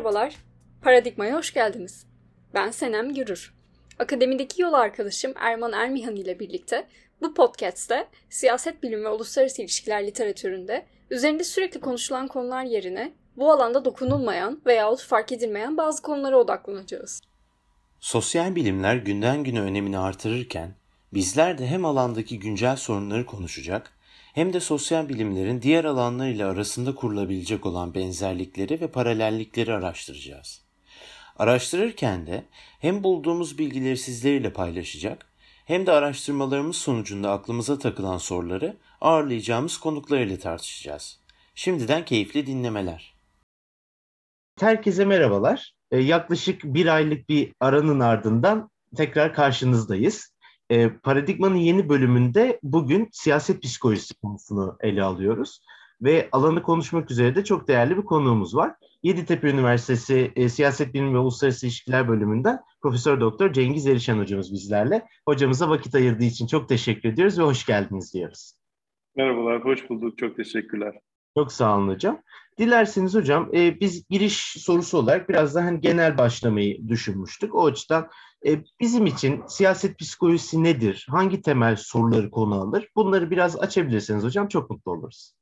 Merhabalar. Paradigma'ya hoş geldiniz. Ben Senem Gürür. Akademideki yol arkadaşım Erman Ermihan ile birlikte bu podcast'te siyaset bilimi ve uluslararası ilişkiler literatüründe üzerinde sürekli konuşulan konular yerine bu alanda dokunulmayan veyahut fark edilmeyen bazı konulara odaklanacağız. Sosyal bilimler günden güne önemini artırırken bizler de hem alandaki güncel sorunları konuşacak hem de sosyal bilimlerin diğer alanlarıyla arasında kurulabilecek olan benzerlikleri ve paralellikleri araştıracağız. Araştırırken de hem bulduğumuz bilgileri sizlerle paylaşacak hem de araştırmalarımız sonucunda aklımıza takılan soruları ağırlayacağımız konuklar ile tartışacağız. Şimdiden keyifli dinlemeler. Herkese merhabalar. Ee, yaklaşık bir aylık bir aranın ardından tekrar karşınızdayız. Ee, Paradigmanın yeni bölümünde bugün siyaset psikolojisi konusunu ele alıyoruz. Ve alanı konuşmak üzere de çok değerli bir konuğumuz var. Yeditepe Üniversitesi e, Siyaset Bilimi ve Uluslararası İlişkiler bölümünden Profesör Doktor Cengiz Erişen hocamız bizlerle. Hocamıza vakit ayırdığı için çok teşekkür ediyoruz ve hoş geldiniz diyoruz. Merhabalar, hoş bulduk. Çok teşekkürler. Çok sağ olun hocam. Dilerseniz hocam e, biz giriş sorusu olarak biraz daha hani genel başlamayı düşünmüştük. O açıdan e, bizim için siyaset psikolojisi nedir? Hangi temel soruları konu alır? Bunları biraz açabilirseniz hocam çok mutlu oluruz.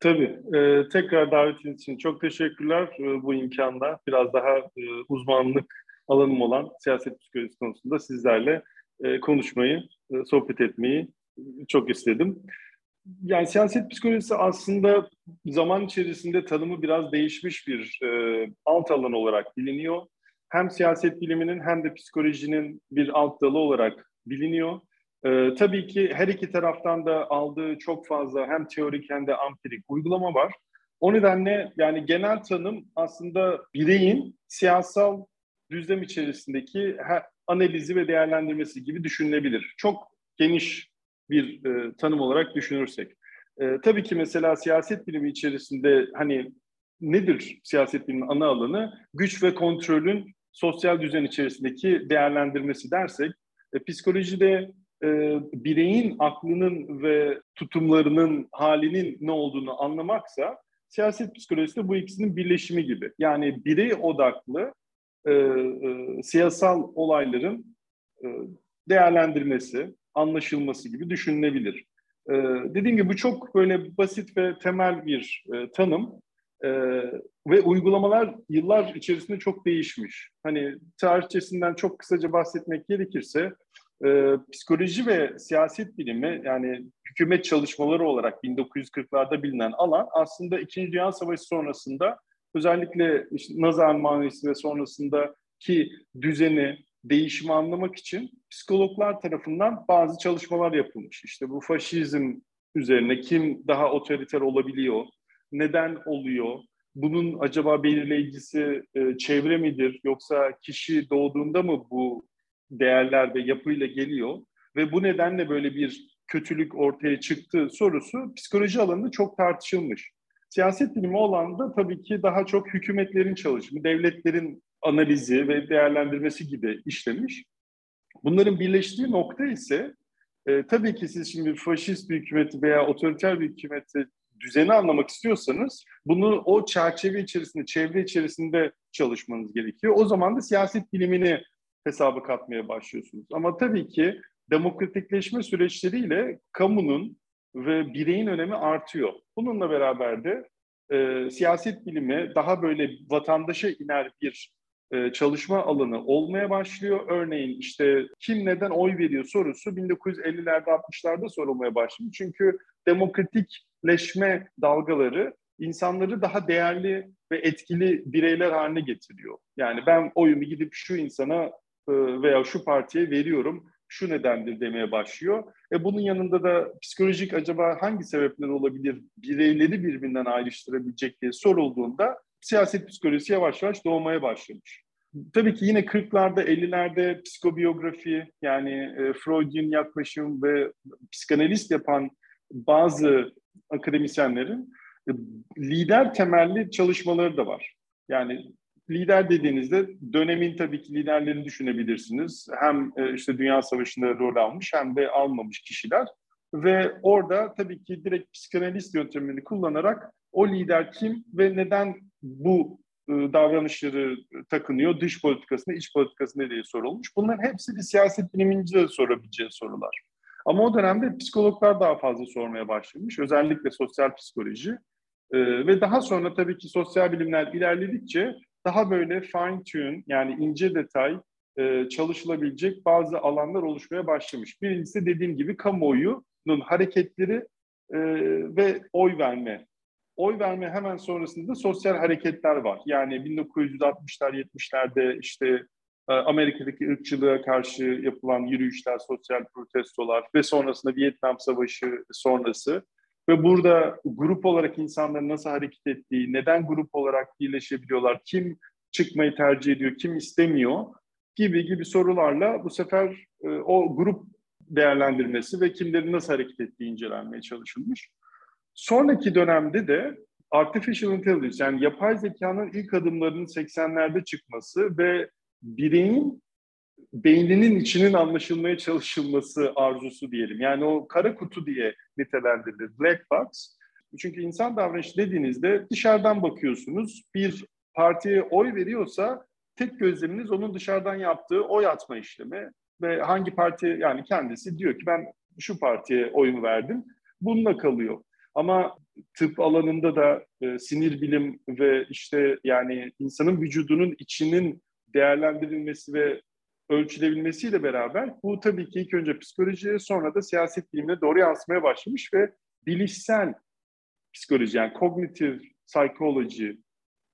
Tabii. E, tekrar davetiniz için çok teşekkürler e, bu imkanda. Biraz daha e, uzmanlık alanım olan siyaset psikolojisi konusunda sizlerle e, konuşmayı, e, sohbet etmeyi çok istedim. Yani siyaset psikolojisi aslında zaman içerisinde tanımı biraz değişmiş bir e, alt alan olarak biliniyor. Hem siyaset biliminin hem de psikolojinin bir alt dalı olarak biliniyor. E, tabii ki her iki taraftan da aldığı çok fazla hem teorik hem de ampirik uygulama var. O nedenle yani genel tanım aslında bireyin siyasal düzlem içerisindeki analizi ve değerlendirmesi gibi düşünülebilir. Çok geniş bir e, tanım olarak düşünürsek. E, tabii ki mesela siyaset bilimi içerisinde hani nedir siyaset bilimi ana alanı? Güç ve kontrolün sosyal düzen içerisindeki değerlendirmesi dersek, e, psikolojide e, bireyin aklının ve tutumlarının halinin ne olduğunu anlamaksa, siyaset psikolojisi de bu ikisinin birleşimi gibi. Yani birey odaklı e, e, siyasal olayların e, değerlendirmesi, anlaşılması gibi düşünülebilir. Ee, dediğim gibi bu çok böyle basit ve temel bir e, tanım e, ve uygulamalar yıllar içerisinde çok değişmiş. Hani tarihçesinden çok kısaca bahsetmek gerekirse e, psikoloji ve siyaset bilimi yani hükümet çalışmaları olarak 1940'larda bilinen alan aslında İkinci Dünya Savaşı sonrasında özellikle işte Nazi Almanya'sı ve sonrasındaki düzeni, değişimi anlamak için psikologlar tarafından bazı çalışmalar yapılmış. İşte bu faşizm üzerine kim daha otoriter olabiliyor, neden oluyor, bunun acaba belirleyicisi e, çevre midir yoksa kişi doğduğunda mı bu değerler ve yapıyla geliyor ve bu nedenle böyle bir kötülük ortaya çıktı sorusu psikoloji alanında çok tartışılmış. Siyaset bilimi olan da tabii ki daha çok hükümetlerin çalışımı, devletlerin analizi ve değerlendirmesi gibi işlemiş. Bunların birleştiği nokta ise e, tabii ki siz şimdi faşist bir hükümeti veya otoriter bir hükümeti düzeni anlamak istiyorsanız bunu o çerçeve içerisinde, çevre içerisinde çalışmanız gerekiyor. O zaman da siyaset bilimini hesaba katmaya başlıyorsunuz. Ama tabii ki demokratikleşme süreçleriyle kamunun ve bireyin önemi artıyor. Bununla beraber de e, siyaset bilimi daha böyle vatandaşa iner bir e, çalışma alanı olmaya başlıyor. Örneğin işte kim neden oy veriyor sorusu 1950'lerde 60'larda sorulmaya başlıyor. Çünkü demokratikleşme dalgaları insanları daha değerli ve etkili bireyler haline getiriyor. Yani ben oyumu gidip şu insana e, veya şu partiye veriyorum şu nedendir demeye başlıyor. E bunun yanında da psikolojik acaba hangi sebepler olabilir bireyleri birbirinden ayrıştırabilecek diye sorulduğunda siyaset psikolojisi yavaş yavaş doğmaya başlamış. Tabii ki yine 40'larda 50'lerde psikobiyografi yani e, Freud'un yaklaşım ve psikanalist yapan bazı akademisyenlerin e, lider temelli çalışmaları da var. Yani lider dediğinizde dönemin tabii ki liderlerini düşünebilirsiniz. Hem e, işte Dünya Savaşı'nda rol almış hem de almamış kişiler. Ve orada tabii ki direkt psikanalist yöntemini kullanarak o lider kim ve neden bu davranışları takınıyor, dış politikasında, iç politikasında diye sorulmuş. Bunların hepsi bir siyaset biliminci de sorabileceği sorular. Ama o dönemde psikologlar daha fazla sormaya başlamış. Özellikle sosyal psikoloji. E, ve daha sonra tabii ki sosyal bilimler ilerledikçe daha böyle fine tune yani ince detay e, çalışılabilecek bazı alanlar oluşmaya başlamış. Birincisi dediğim gibi kamuoyunun hareketleri e, ve oy verme. Oy verme hemen sonrasında sosyal hareketler var. Yani 1960'lar 70'lerde işte ee, Amerika'daki ırkçılığa karşı yapılan yürüyüşler, sosyal protestolar ve sonrasında Vietnam Savaşı sonrası ve burada grup olarak insanların nasıl hareket ettiği, neden grup olarak birleşebiliyorlar, kim çıkmayı tercih ediyor, kim istemiyor gibi gibi sorularla bu sefer e, o grup değerlendirmesi ve kimlerin nasıl hareket ettiği incelenmeye çalışılmış. Sonraki dönemde de Artificial Intelligence yani yapay zekanın ilk adımlarının 80'lerde çıkması ve bireyin beyninin içinin anlaşılmaya çalışılması arzusu diyelim. Yani o kara kutu diye nitelendirilir, black box. Çünkü insan davranışı dediğinizde dışarıdan bakıyorsunuz. Bir partiye oy veriyorsa tek gözleminiz onun dışarıdan yaptığı oy atma işlemi. Ve hangi parti yani kendisi diyor ki ben şu partiye oyumu verdim. Bununla kalıyor. Ama tıp alanında da e, sinir bilim ve işte yani insanın vücudunun içinin değerlendirilmesi ve ölçülebilmesiyle beraber bu tabii ki ilk önce psikolojiye sonra da siyaset bilimine doğru yansımaya başlamış ve bilişsel psikoloji yani cognitive psychology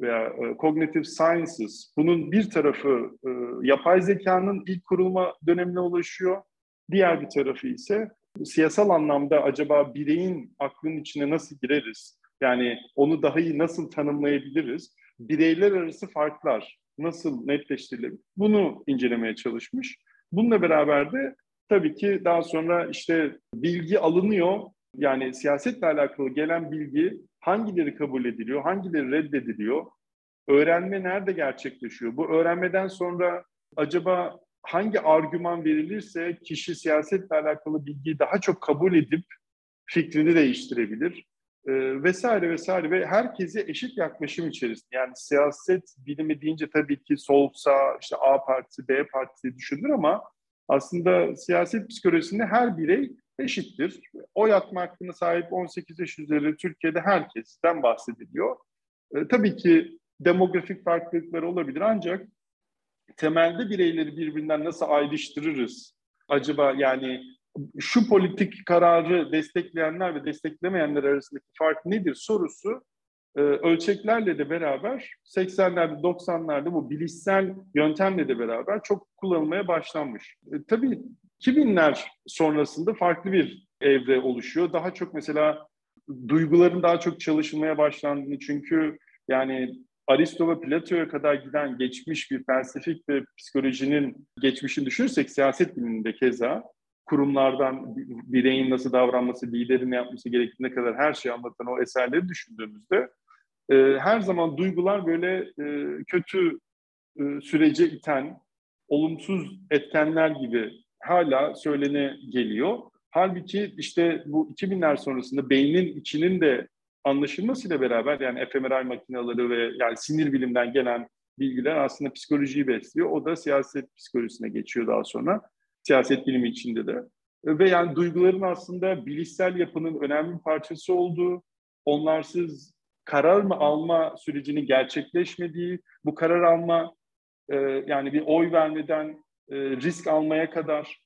veya e, cognitive sciences bunun bir tarafı e, yapay zekanın ilk kurulma dönemine ulaşıyor. Diğer bir tarafı ise siyasal anlamda acaba bireyin aklının içine nasıl gireriz? Yani onu daha iyi nasıl tanımlayabiliriz? Bireyler arası farklar, nasıl netleştirilebilir? Bunu incelemeye çalışmış. Bununla beraber de tabii ki daha sonra işte bilgi alınıyor. Yani siyasetle alakalı gelen bilgi hangileri kabul ediliyor, hangileri reddediliyor? Öğrenme nerede gerçekleşiyor? Bu öğrenmeden sonra acaba hangi argüman verilirse kişi siyasetle alakalı bilgiyi daha çok kabul edip fikrini değiştirebilir e, vesaire vesaire ve herkese eşit yaklaşım içerisinde yani siyaset bilimi deyince tabii ki sol sağ işte A partisi B partisi düşünülür ama aslında siyaset psikolojisinde her birey eşittir. Oy atma hakkına sahip 18 yaş üzeri Türkiye'de herkesten bahsediliyor. E, tabii ki demografik farklılıklar olabilir ancak temelde bireyleri birbirinden nasıl ayrıştırırız? Acaba yani şu politik kararı destekleyenler ve desteklemeyenler arasındaki fark nedir sorusu e, ölçeklerle de beraber 80'lerde 90'larda bu bilişsel yöntemle de beraber çok kullanılmaya başlanmış. E, tabii 2000'ler sonrasında farklı bir evre oluşuyor. Daha çok mesela duyguların daha çok çalışılmaya başlandığını çünkü yani Aristo ve Plato'ya kadar giden geçmiş bir felsefik ve psikolojinin geçmişini düşünürsek siyaset biliminde keza kurumlardan bireyin nasıl davranması, liderin ne yapması gerektiğine kadar her şeyi anlatan o eserleri düşündüğümüzde e, her zaman duygular böyle e, kötü e, sürece iten, olumsuz etkenler gibi hala söylene geliyor. Halbuki işte bu 2000'ler sonrasında beynin içinin de anlaşılmasıyla beraber yani fMRI makineleri ve yani sinir bilimden gelen bilgiler aslında psikolojiyi besliyor. O da siyaset psikolojisine geçiyor daha sonra siyaset bilimi içinde de. Ve yani duyguların aslında bilişsel yapının önemli bir parçası olduğu, onlarsız karar mı alma sürecinin gerçekleşmediği, bu karar alma e, yani bir oy vermeden e, risk almaya kadar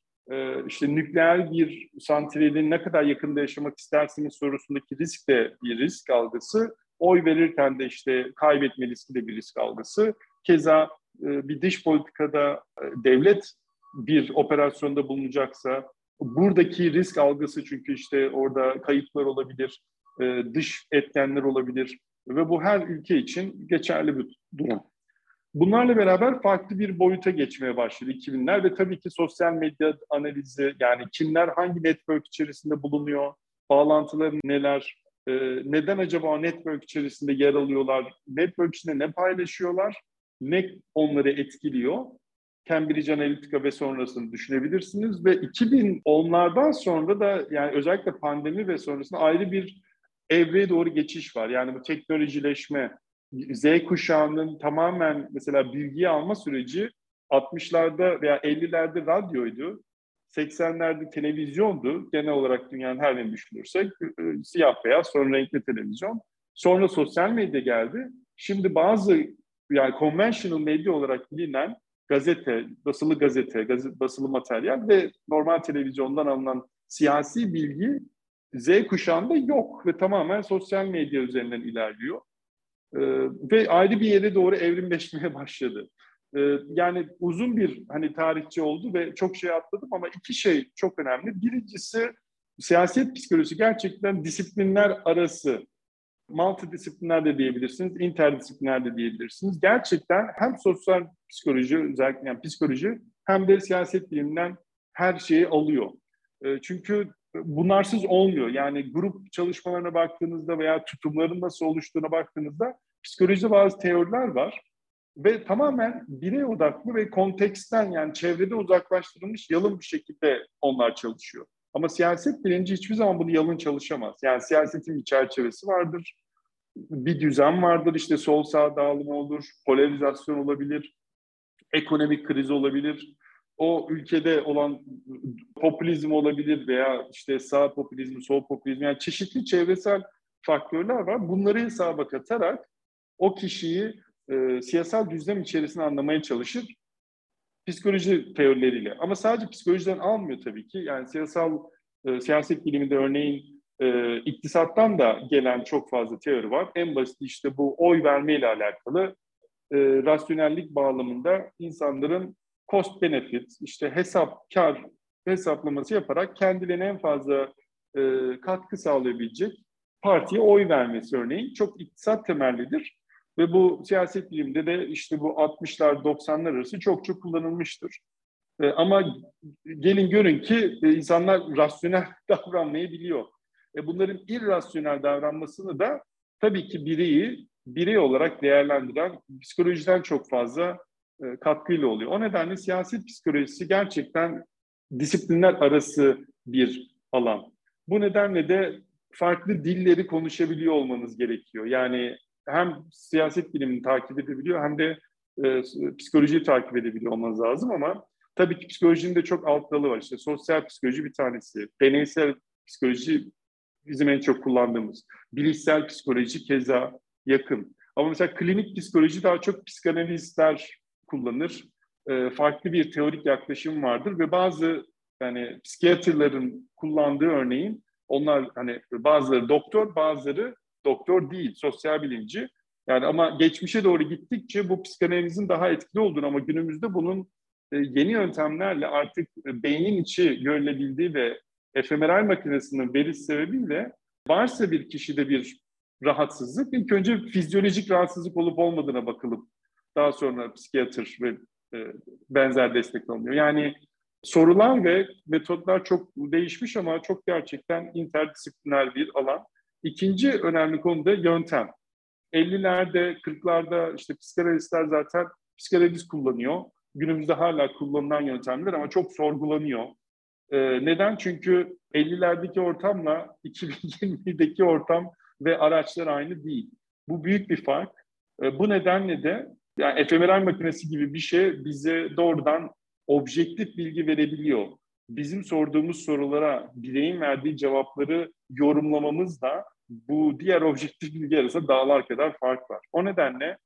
işte nükleer bir santralin ne kadar yakında yaşamak istersiniz sorusundaki risk de bir risk algısı. Oy verirken de işte kaybetme riski de bir risk algısı. Keza e, bir dış politikada e, devlet bir operasyonda bulunacaksa buradaki risk algısı çünkü işte orada kayıplar olabilir, e, dış etkenler olabilir ve bu her ülke için geçerli bir durum. Bunlarla beraber farklı bir boyuta geçmeye başladı 2000'ler ve tabii ki sosyal medya analizi yani kimler hangi network içerisinde bulunuyor, bağlantıları neler, e, neden acaba network içerisinde yer alıyorlar, network içinde ne paylaşıyorlar, ne onları etkiliyor Cambridge Analytica ve sonrasını düşünebilirsiniz ve 2010'lardan sonra da yani özellikle pandemi ve sonrasında ayrı bir evreye doğru geçiş var. Yani bu teknolojileşme Z kuşağının tamamen mesela bilgiyi alma süreci 60'larda veya 50'lerde radyoydu. 80'lerde televizyondu. Genel olarak dünyanın her yerini düşünürsek siyah beyaz sonra renkli televizyon. Sonra sosyal medya geldi. Şimdi bazı yani conventional medya olarak bilinen gazete, basılı gazete, gazete, basılı materyal ve normal televizyondan alınan siyasi bilgi Z kuşağında yok ve tamamen sosyal medya üzerinden ilerliyor. Ee, ve ayrı bir yere doğru evrimleşmeye başladı. Ee, yani uzun bir hani tarihçi oldu ve çok şey atladım ama iki şey çok önemli. Birincisi siyaset psikolojisi gerçekten disiplinler arası multidisipliner de diyebilirsiniz, interdisipliner de diyebilirsiniz. Gerçekten hem sosyal psikoloji, özellikle yani psikoloji hem de siyaset biliminden her şeyi alıyor. Ee, çünkü bunlarsız olmuyor. Yani grup çalışmalarına baktığınızda veya tutumların nasıl oluştuğuna baktığınızda psikolojide bazı teoriler var ve tamamen birey odaklı ve konteksten yani çevrede uzaklaştırılmış yalın bir şekilde onlar çalışıyor. Ama siyaset bilinci hiçbir zaman bunu yalın çalışamaz. Yani siyasetin bir çerçevesi vardır, bir düzen vardır, işte sol sağ dağılımı olur, polarizasyon olabilir, ekonomik kriz olabilir, o ülkede olan popülizm olabilir veya işte sağ popülizmi, sol popülizmi yani çeşitli çevresel faktörler var. Bunları hesaba katarak o kişiyi e, siyasal düzlem içerisinde anlamaya çalışır psikoloji teorileriyle. Ama sadece psikolojiden almıyor tabii ki. Yani siyasal e, siyaset biliminde örneğin e, iktisattan da gelen çok fazla teori var. En basit işte bu oy verme ile alakalı e, rasyonellik bağlamında insanların cost benefit, işte hesap, kar hesaplaması yaparak kendilerine en fazla e, katkı sağlayabilecek partiye oy vermesi örneğin çok iktisat temellidir. Ve bu siyaset biliminde de işte bu 60'lar 90'lar arası çok çok kullanılmıştır. E, ama gelin görün ki e, insanlar rasyonel davranmayı biliyor. E, bunların irrasyonel davranmasını da tabii ki bireyi birey olarak değerlendiren psikolojiden çok fazla e, katkıyla oluyor. O nedenle siyaset psikolojisi gerçekten disiplinler arası bir alan. Bu nedenle de farklı dilleri konuşabiliyor olmanız gerekiyor. Yani hem siyaset bilimini takip edebiliyor hem de e, psikolojiyi takip edebiliyor olmanız lazım ama tabii ki psikolojinin de çok alt dalı var. İşte sosyal psikoloji bir tanesi, deneysel psikoloji bizim en çok kullandığımız, bilişsel psikoloji keza yakın. Ama mesela klinik psikoloji daha çok psikanalistler kullanır. E, farklı bir teorik yaklaşım vardır ve bazı yani psikiyatrların kullandığı örneğin onlar hani bazıları doktor, bazıları doktor değil, sosyal bilimci. Yani ama geçmişe doğru gittikçe bu psikanalizin daha etkili olduğunu ama günümüzde bunun e, yeni yöntemlerle artık beynin içi görülebildiği ve fMRI makinesinin verisi sebebiyle varsa bir kişide bir rahatsızlık ilk önce fizyolojik rahatsızlık olup olmadığına bakılıp daha sonra psikiyatr ve e, benzer destek alınıyor. Yani sorular ve metotlar çok değişmiş ama çok gerçekten interdisipliner bir alan. İkinci önemli konu da yöntem. 50'lerde, 40'larda işte psikanalistler zaten psikanaliz kullanıyor. Günümüzde hala kullanılan yöntemler ama çok sorgulanıyor. Ee, neden? Çünkü 50'lerdeki ortamla 2020'deki ortam ve araçlar aynı değil. Bu büyük bir fark. Ee, bu nedenle de yani fMRI makinesi gibi bir şey bize doğrudan objektif bilgi verebiliyor. Bizim sorduğumuz sorulara bireyin verdiği cevapları yorumlamamız da bu diğer objektif bilgi arasında dağlar kadar fark var. O nedenle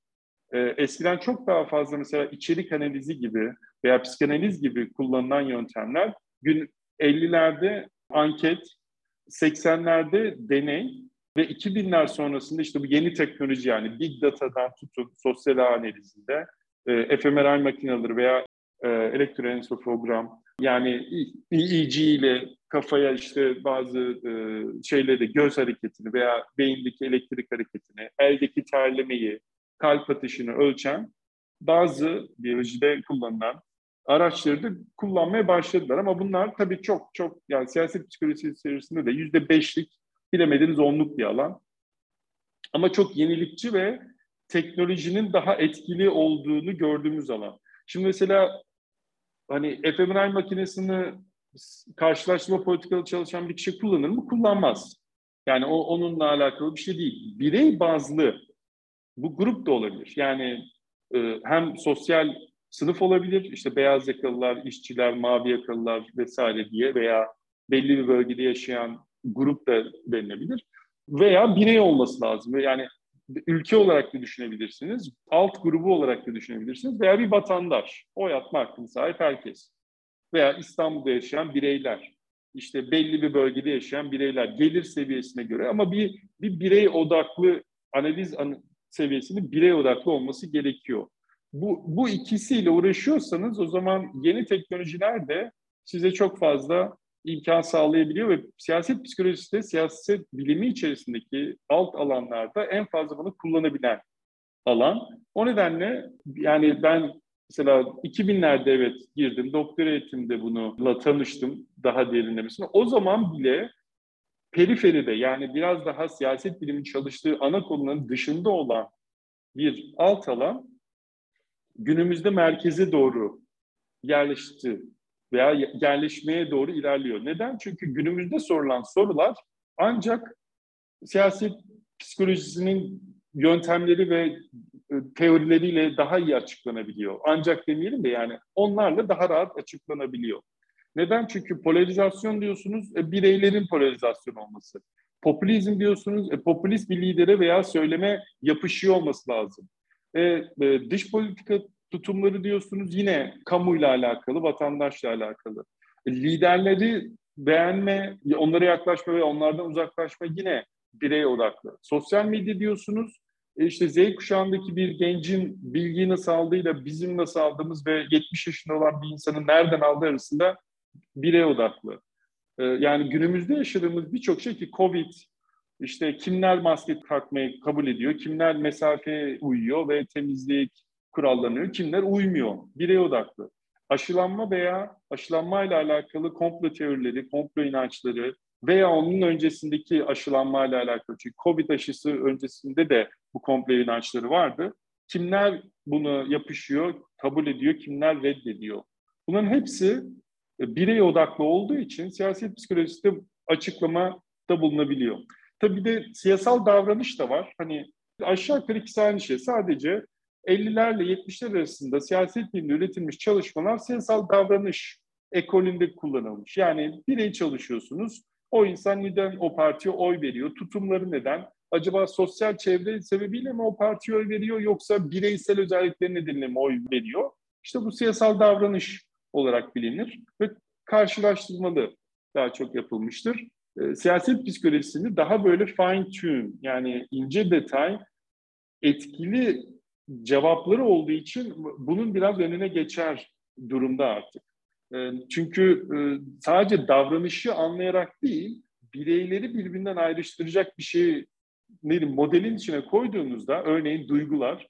e, eskiden çok daha fazla mesela içerik analizi gibi veya psikanaliz gibi kullanılan yöntemler gün 50'lerde anket, 80'lerde deney ve 2000'ler sonrasında işte bu yeni teknoloji yani big data'dan tutun sosyal analizinde e, fMRI makineleri veya e, elektroensefogram yani EEG ile kafaya işte bazı e, şeyleri göz hareketini veya beyindeki elektrik hareketini, eldeki terlemeyi, kalp atışını ölçen bazı biyolojide kullanılan araçları da kullanmaya başladılar. Ama bunlar tabii çok çok yani siyaset psikolojisi içerisinde de yüzde beşlik bilemediğiniz onluk bir alan. Ama çok yenilikçi ve teknolojinin daha etkili olduğunu gördüğümüz alan. Şimdi mesela hani fMRI makinesini karşılaştırma politikalı çalışan bir kişi kullanır mı? Kullanmaz. Yani o onunla alakalı bir şey değil. Birey bazlı Bu grup da olabilir. Yani e, hem sosyal sınıf olabilir, işte beyaz yakalılar, işçiler, mavi yakalılar vesaire diye veya belli bir bölgede yaşayan grup da denilebilir. Veya birey olması lazım. Yani ülke olarak da düşünebilirsiniz, alt grubu olarak da düşünebilirsiniz veya bir vatandaş, oy atma hakkına sahip herkes. Veya İstanbul'da yaşayan bireyler, işte belli bir bölgede yaşayan bireyler, gelir seviyesine göre ama bir, bir birey odaklı analiz an seviyesinin birey odaklı olması gerekiyor. Bu, bu ikisiyle uğraşıyorsanız o zaman yeni teknolojiler de size çok fazla imkan sağlayabiliyor ve siyaset psikolojisi de siyaset bilimi içerisindeki alt alanlarda en fazla bunu kullanabilen alan. O nedenle yani ben mesela 2000'lerde evet girdim. Doktora eğitimde bununla tanıştım daha derinlemesine. O zaman bile periferide yani biraz daha siyaset bilimi çalıştığı ana konuların dışında olan bir alt alan günümüzde merkeze doğru yerleşti veya yerleşmeye doğru ilerliyor. Neden? Çünkü günümüzde sorulan sorular ancak siyaset psikolojisinin yöntemleri ve e, teorileriyle daha iyi açıklanabiliyor. Ancak demeyelim de yani onlarla daha rahat açıklanabiliyor. Neden? Çünkü polarizasyon diyorsunuz, e, bireylerin polarizasyon olması. Popülizm diyorsunuz, e, popülist bir lidere veya söyleme yapışıyor olması lazım. E, e, dış politika tutumları diyorsunuz yine kamuyla alakalı, vatandaşla alakalı. Liderleri beğenme, onlara yaklaşma ve onlardan uzaklaşma yine birey odaklı. Sosyal medya diyorsunuz, e, işte Z kuşağındaki bir gencin bilgiyi nasıl aldığıyla bizim nasıl aldığımız ve 70 yaşında olan bir insanın nereden aldığı arasında birey odaklı. E, yani günümüzde yaşadığımız birçok şey ki Covid, işte kimler maske takmayı kabul ediyor, kimler mesafe uyuyor ve temizlik, kurallanıyor. Kimler uymuyor. Birey odaklı. Aşılanma veya aşılanmayla alakalı komplo teorileri, komplo inançları veya onun öncesindeki aşılanmayla alakalı. Çünkü COVID aşısı öncesinde de bu komplo inançları vardı. Kimler bunu yapışıyor, kabul ediyor, kimler reddediyor. Bunların hepsi e, birey odaklı olduğu için siyaset psikolojisi de açıklama da bulunabiliyor. Tabii de siyasal davranış da var. Hani aşağı yukarı ikisi aynı şey. Sadece 50'lerle 70'ler arasında siyaset biliminde üretilmiş çalışmalar siyasal davranış ekolünde kullanılmış. Yani birey çalışıyorsunuz, o insan neden o partiye oy veriyor, tutumları neden? Acaba sosyal çevre sebebiyle mi o partiye oy veriyor yoksa bireysel özellikleri nedeniyle mi oy veriyor? İşte bu siyasal davranış olarak bilinir ve karşılaştırmalı daha çok yapılmıştır. E, siyaset psikolojisini daha böyle fine tune yani ince detay etkili cevapları olduğu için bunun biraz önüne geçer durumda artık. Ee, çünkü e, sadece davranışı anlayarak değil, bireyleri birbirinden ayrıştıracak bir şey neydi, modelin içine koyduğunuzda, örneğin duygular,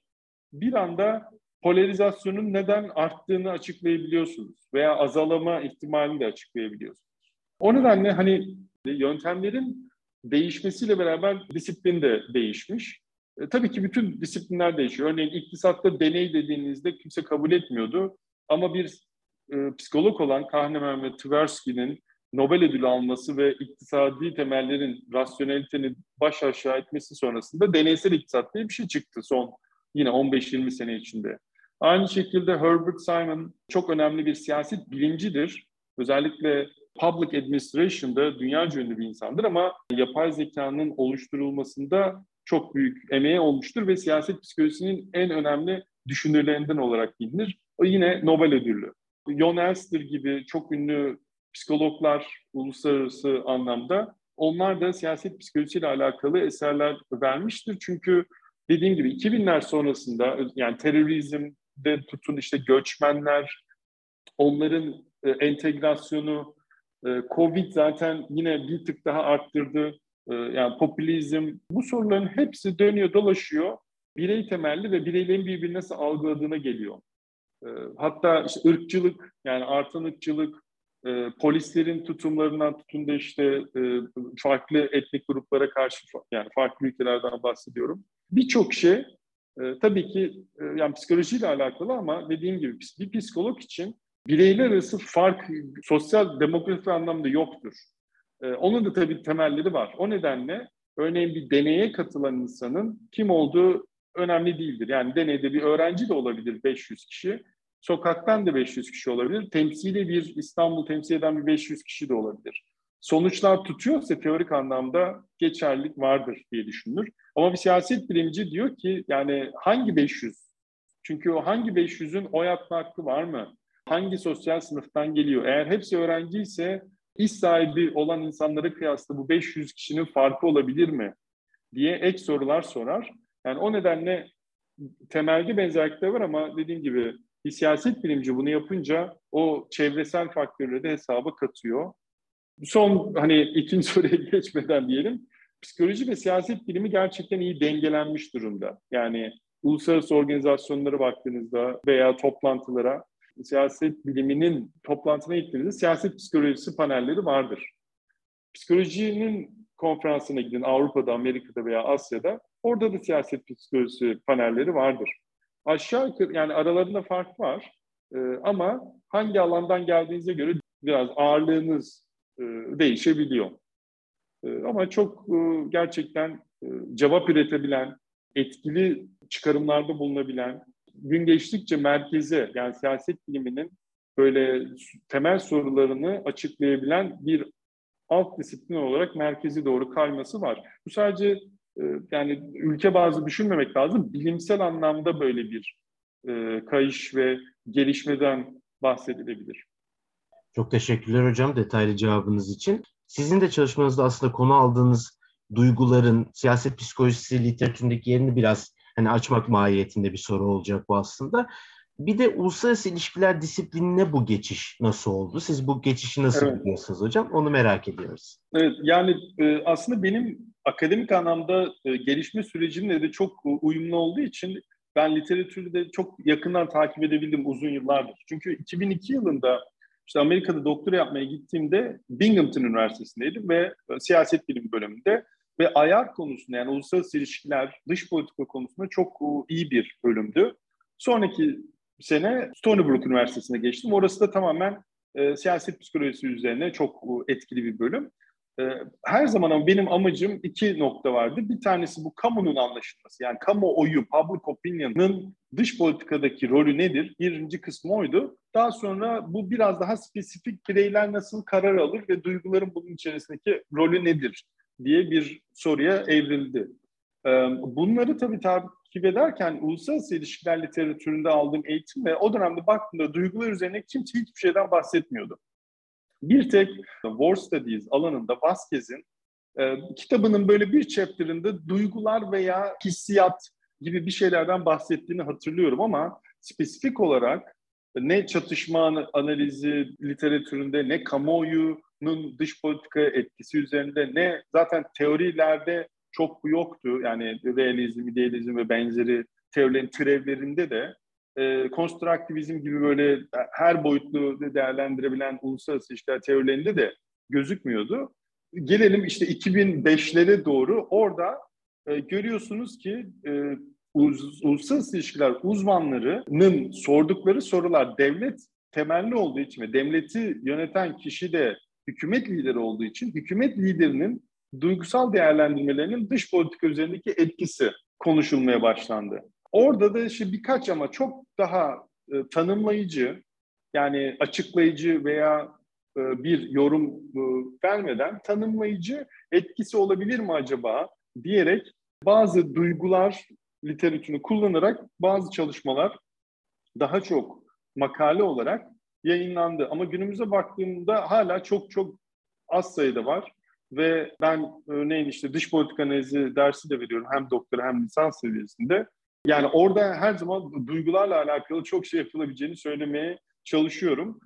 bir anda polarizasyonun neden arttığını açıklayabiliyorsunuz veya azalama ihtimalini de açıklayabiliyorsunuz. O nedenle hani yöntemlerin değişmesiyle beraber disiplin de değişmiş. E, tabii ki bütün disiplinler değişiyor. Örneğin iktisatta deney dediğinizde kimse kabul etmiyordu. Ama bir e, psikolog olan Kahneman ve Tversky'nin Nobel ödülü alması ve iktisadi temellerin rasyonelitenin baş aşağı etmesi sonrasında deneysel iktisat diye bir şey çıktı son yine 15-20 sene içinde. Aynı şekilde Herbert Simon çok önemli bir siyaset bilimcidir. Özellikle public administration'da dünya ünlü bir insandır ama yapay zekanın oluşturulmasında çok büyük emeği olmuştur ve siyaset psikolojisinin en önemli düşünürlerinden olarak bilinir. O yine Nobel ödüllü. Jon Elster gibi çok ünlü psikologlar uluslararası anlamda onlar da siyaset psikolojisiyle alakalı eserler vermiştir. Çünkü dediğim gibi 2000'ler sonrasında yani terörizmde tutun işte göçmenler, onların e, entegrasyonu, e, Covid zaten yine bir tık daha arttırdı. Ee, yani popülizm bu soruların hepsi dönüyor dolaşıyor birey temelli ve bireylerin birbirini nasıl algıladığına geliyor. Ee, hatta işte ırkçılık yani artan ırkçılık e, polislerin tutumlarından tutun da işte e, farklı etnik gruplara karşı yani farklı ülkelerden bahsediyorum. Birçok şey e, tabii ki yani psikolojiyle alakalı ama dediğim gibi bir psikolog için bireyler arası fark sosyal demografi anlamda yoktur. Ee, onun da tabii temelleri var. O nedenle örneğin bir deneye katılan insanın kim olduğu önemli değildir. Yani deneyde bir öğrenci de olabilir 500 kişi. Sokaktan da 500 kişi olabilir. Temsili bir İstanbul temsil eden bir 500 kişi de olabilir. Sonuçlar tutuyorsa teorik anlamda geçerlilik vardır diye düşünülür. Ama bir siyaset bilimci diyor ki yani hangi 500? Çünkü o hangi 500'ün oy atma hakkı var mı? Hangi sosyal sınıftan geliyor? Eğer hepsi öğrenci ise iş sahibi olan insanlara kıyasla bu 500 kişinin farkı olabilir mi? diye ek sorular sorar. Yani o nedenle temelde benzerlikler var ama dediğim gibi bir siyaset bilimci bunu yapınca o çevresel faktörleri de hesaba katıyor. Son hani ikinci soruya geçmeden diyelim. Psikoloji ve siyaset bilimi gerçekten iyi dengelenmiş durumda. Yani uluslararası organizasyonlara baktığınızda veya toplantılara siyaset biliminin toplantına gittiğinizde siyaset psikolojisi panelleri vardır. Psikolojinin konferansına gidin Avrupa'da, Amerika'da veya Asya'da orada da siyaset psikolojisi panelleri vardır. Aşağı yukarı yani aralarında fark var ee, ama hangi alandan geldiğinize göre biraz ağırlığınız e, değişebiliyor. E, ama çok e, gerçekten e, cevap üretebilen, etkili çıkarımlarda bulunabilen, gün geçtikçe merkeze yani siyaset biliminin böyle temel sorularını açıklayabilen bir alt disiplin olarak merkezi doğru kayması var. Bu sadece e, yani ülke bazı düşünmemek lazım. Bilimsel anlamda böyle bir e, kayış ve gelişmeden bahsedilebilir. Çok teşekkürler hocam detaylı cevabınız için. Sizin de çalışmanızda aslında konu aldığınız duyguların siyaset psikolojisi literatüründeki yerini biraz hani açmak mahiyetinde bir soru olacak bu aslında. Bir de uluslararası ilişkiler disiplinine bu geçiş nasıl oldu? Siz bu geçişi nasıl evet. biliyorsunuz hocam? Onu merak ediyoruz. Evet yani e, aslında benim akademik anlamda e, gelişme sürecimle de çok uyumlu olduğu için ben literatürü de çok yakından takip edebildim uzun yıllardır. Çünkü 2002 yılında işte Amerika'da doktora yapmaya gittiğimde Binghamton Üniversitesi'ndeydim ve e, siyaset bilimi bölümünde ve ayar konusunda yani uluslararası ilişkiler, dış politika konusunda çok iyi bir bölümdü. Sonraki sene Stony Brook Üniversitesi'ne geçtim. Orası da tamamen e, siyaset psikolojisi üzerine çok etkili bir bölüm. E, her zaman ama benim amacım iki nokta vardı. Bir tanesi bu kamunun anlaşılması. Yani kamuoyu, public opinion'ın dış politikadaki rolü nedir? Birinci kısmı oydu. Daha sonra bu biraz daha spesifik bireyler nasıl karar alır ve duyguların bunun içerisindeki rolü nedir diye bir soruya evrildi. E, bunları tabii takip ederken uluslararası ilişkiler literatüründe aldığım eğitim ve o dönemde baktığımda duygular üzerine kimse hiçbir şeyden bahsetmiyordu. Bir tek War Studies alanında Vasquez'in e, kitabının böyle bir chapter'ında duygular veya hissiyat gibi bir şeylerden bahsettiğini hatırlıyorum ama spesifik olarak ne çatışma analizi literatüründe ne kamuoyunun dış politika etkisi üzerinde ne zaten teorilerde çok bu yoktu. Yani realizm, idealizm ve benzeri teorilerin türevlerinde de e, konstruktivizm gibi böyle her boyutlu değerlendirebilen uluslararası ilişkiler teorilerinde de gözükmüyordu. Gelelim işte 2005'lere doğru orada e, görüyorsunuz ki e, uluslararası ilişkiler uzmanlarının sordukları sorular devlet temelli olduğu için ve devleti yöneten kişi de hükümet lideri olduğu için hükümet liderinin duygusal değerlendirmelerinin dış politika üzerindeki etkisi konuşulmaya başlandı. Orada da işte birkaç ama çok daha e, tanımlayıcı yani açıklayıcı veya e, bir yorum e, vermeden tanımlayıcı etkisi olabilir mi acaba diyerek bazı duygular literatürünü kullanarak bazı çalışmalar daha çok makale olarak yayınlandı. Ama günümüze baktığımda hala çok çok az sayıda var. Ve ben örneğin işte dış politika analizi dersi de veriyorum hem doktora hem lisans seviyesinde. Yani orada her zaman duygularla alakalı çok şey yapılabileceğini söylemeye çalışıyorum.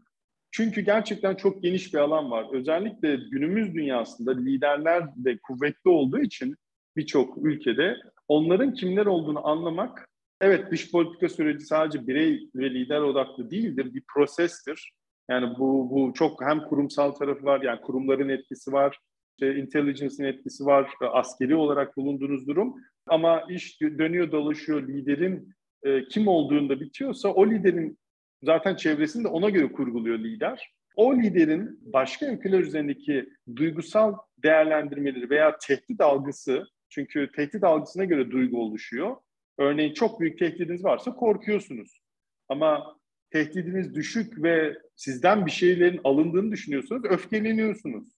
Çünkü gerçekten çok geniş bir alan var. Özellikle günümüz dünyasında liderler de kuvvetli olduğu için birçok ülkede onların kimler olduğunu anlamak, evet dış politika süreci sadece birey ve lider odaklı değildir, bir prosestir. Yani bu, bu çok hem kurumsal tarafı var, yani kurumların etkisi var, işte intelligence'ın etkisi var, askeri olarak bulunduğunuz durum. Ama iş dönüyor dolaşıyor liderin e, kim olduğunda bitiyorsa o liderin zaten çevresini de ona göre kurguluyor lider. O liderin başka ülkeler üzerindeki duygusal değerlendirmeleri veya tehdit algısı çünkü tehdit algısına göre duygu oluşuyor. Örneğin çok büyük tehdidiniz varsa korkuyorsunuz. Ama tehdidiniz düşük ve sizden bir şeylerin alındığını düşünüyorsunuz, öfkeleniyorsunuz.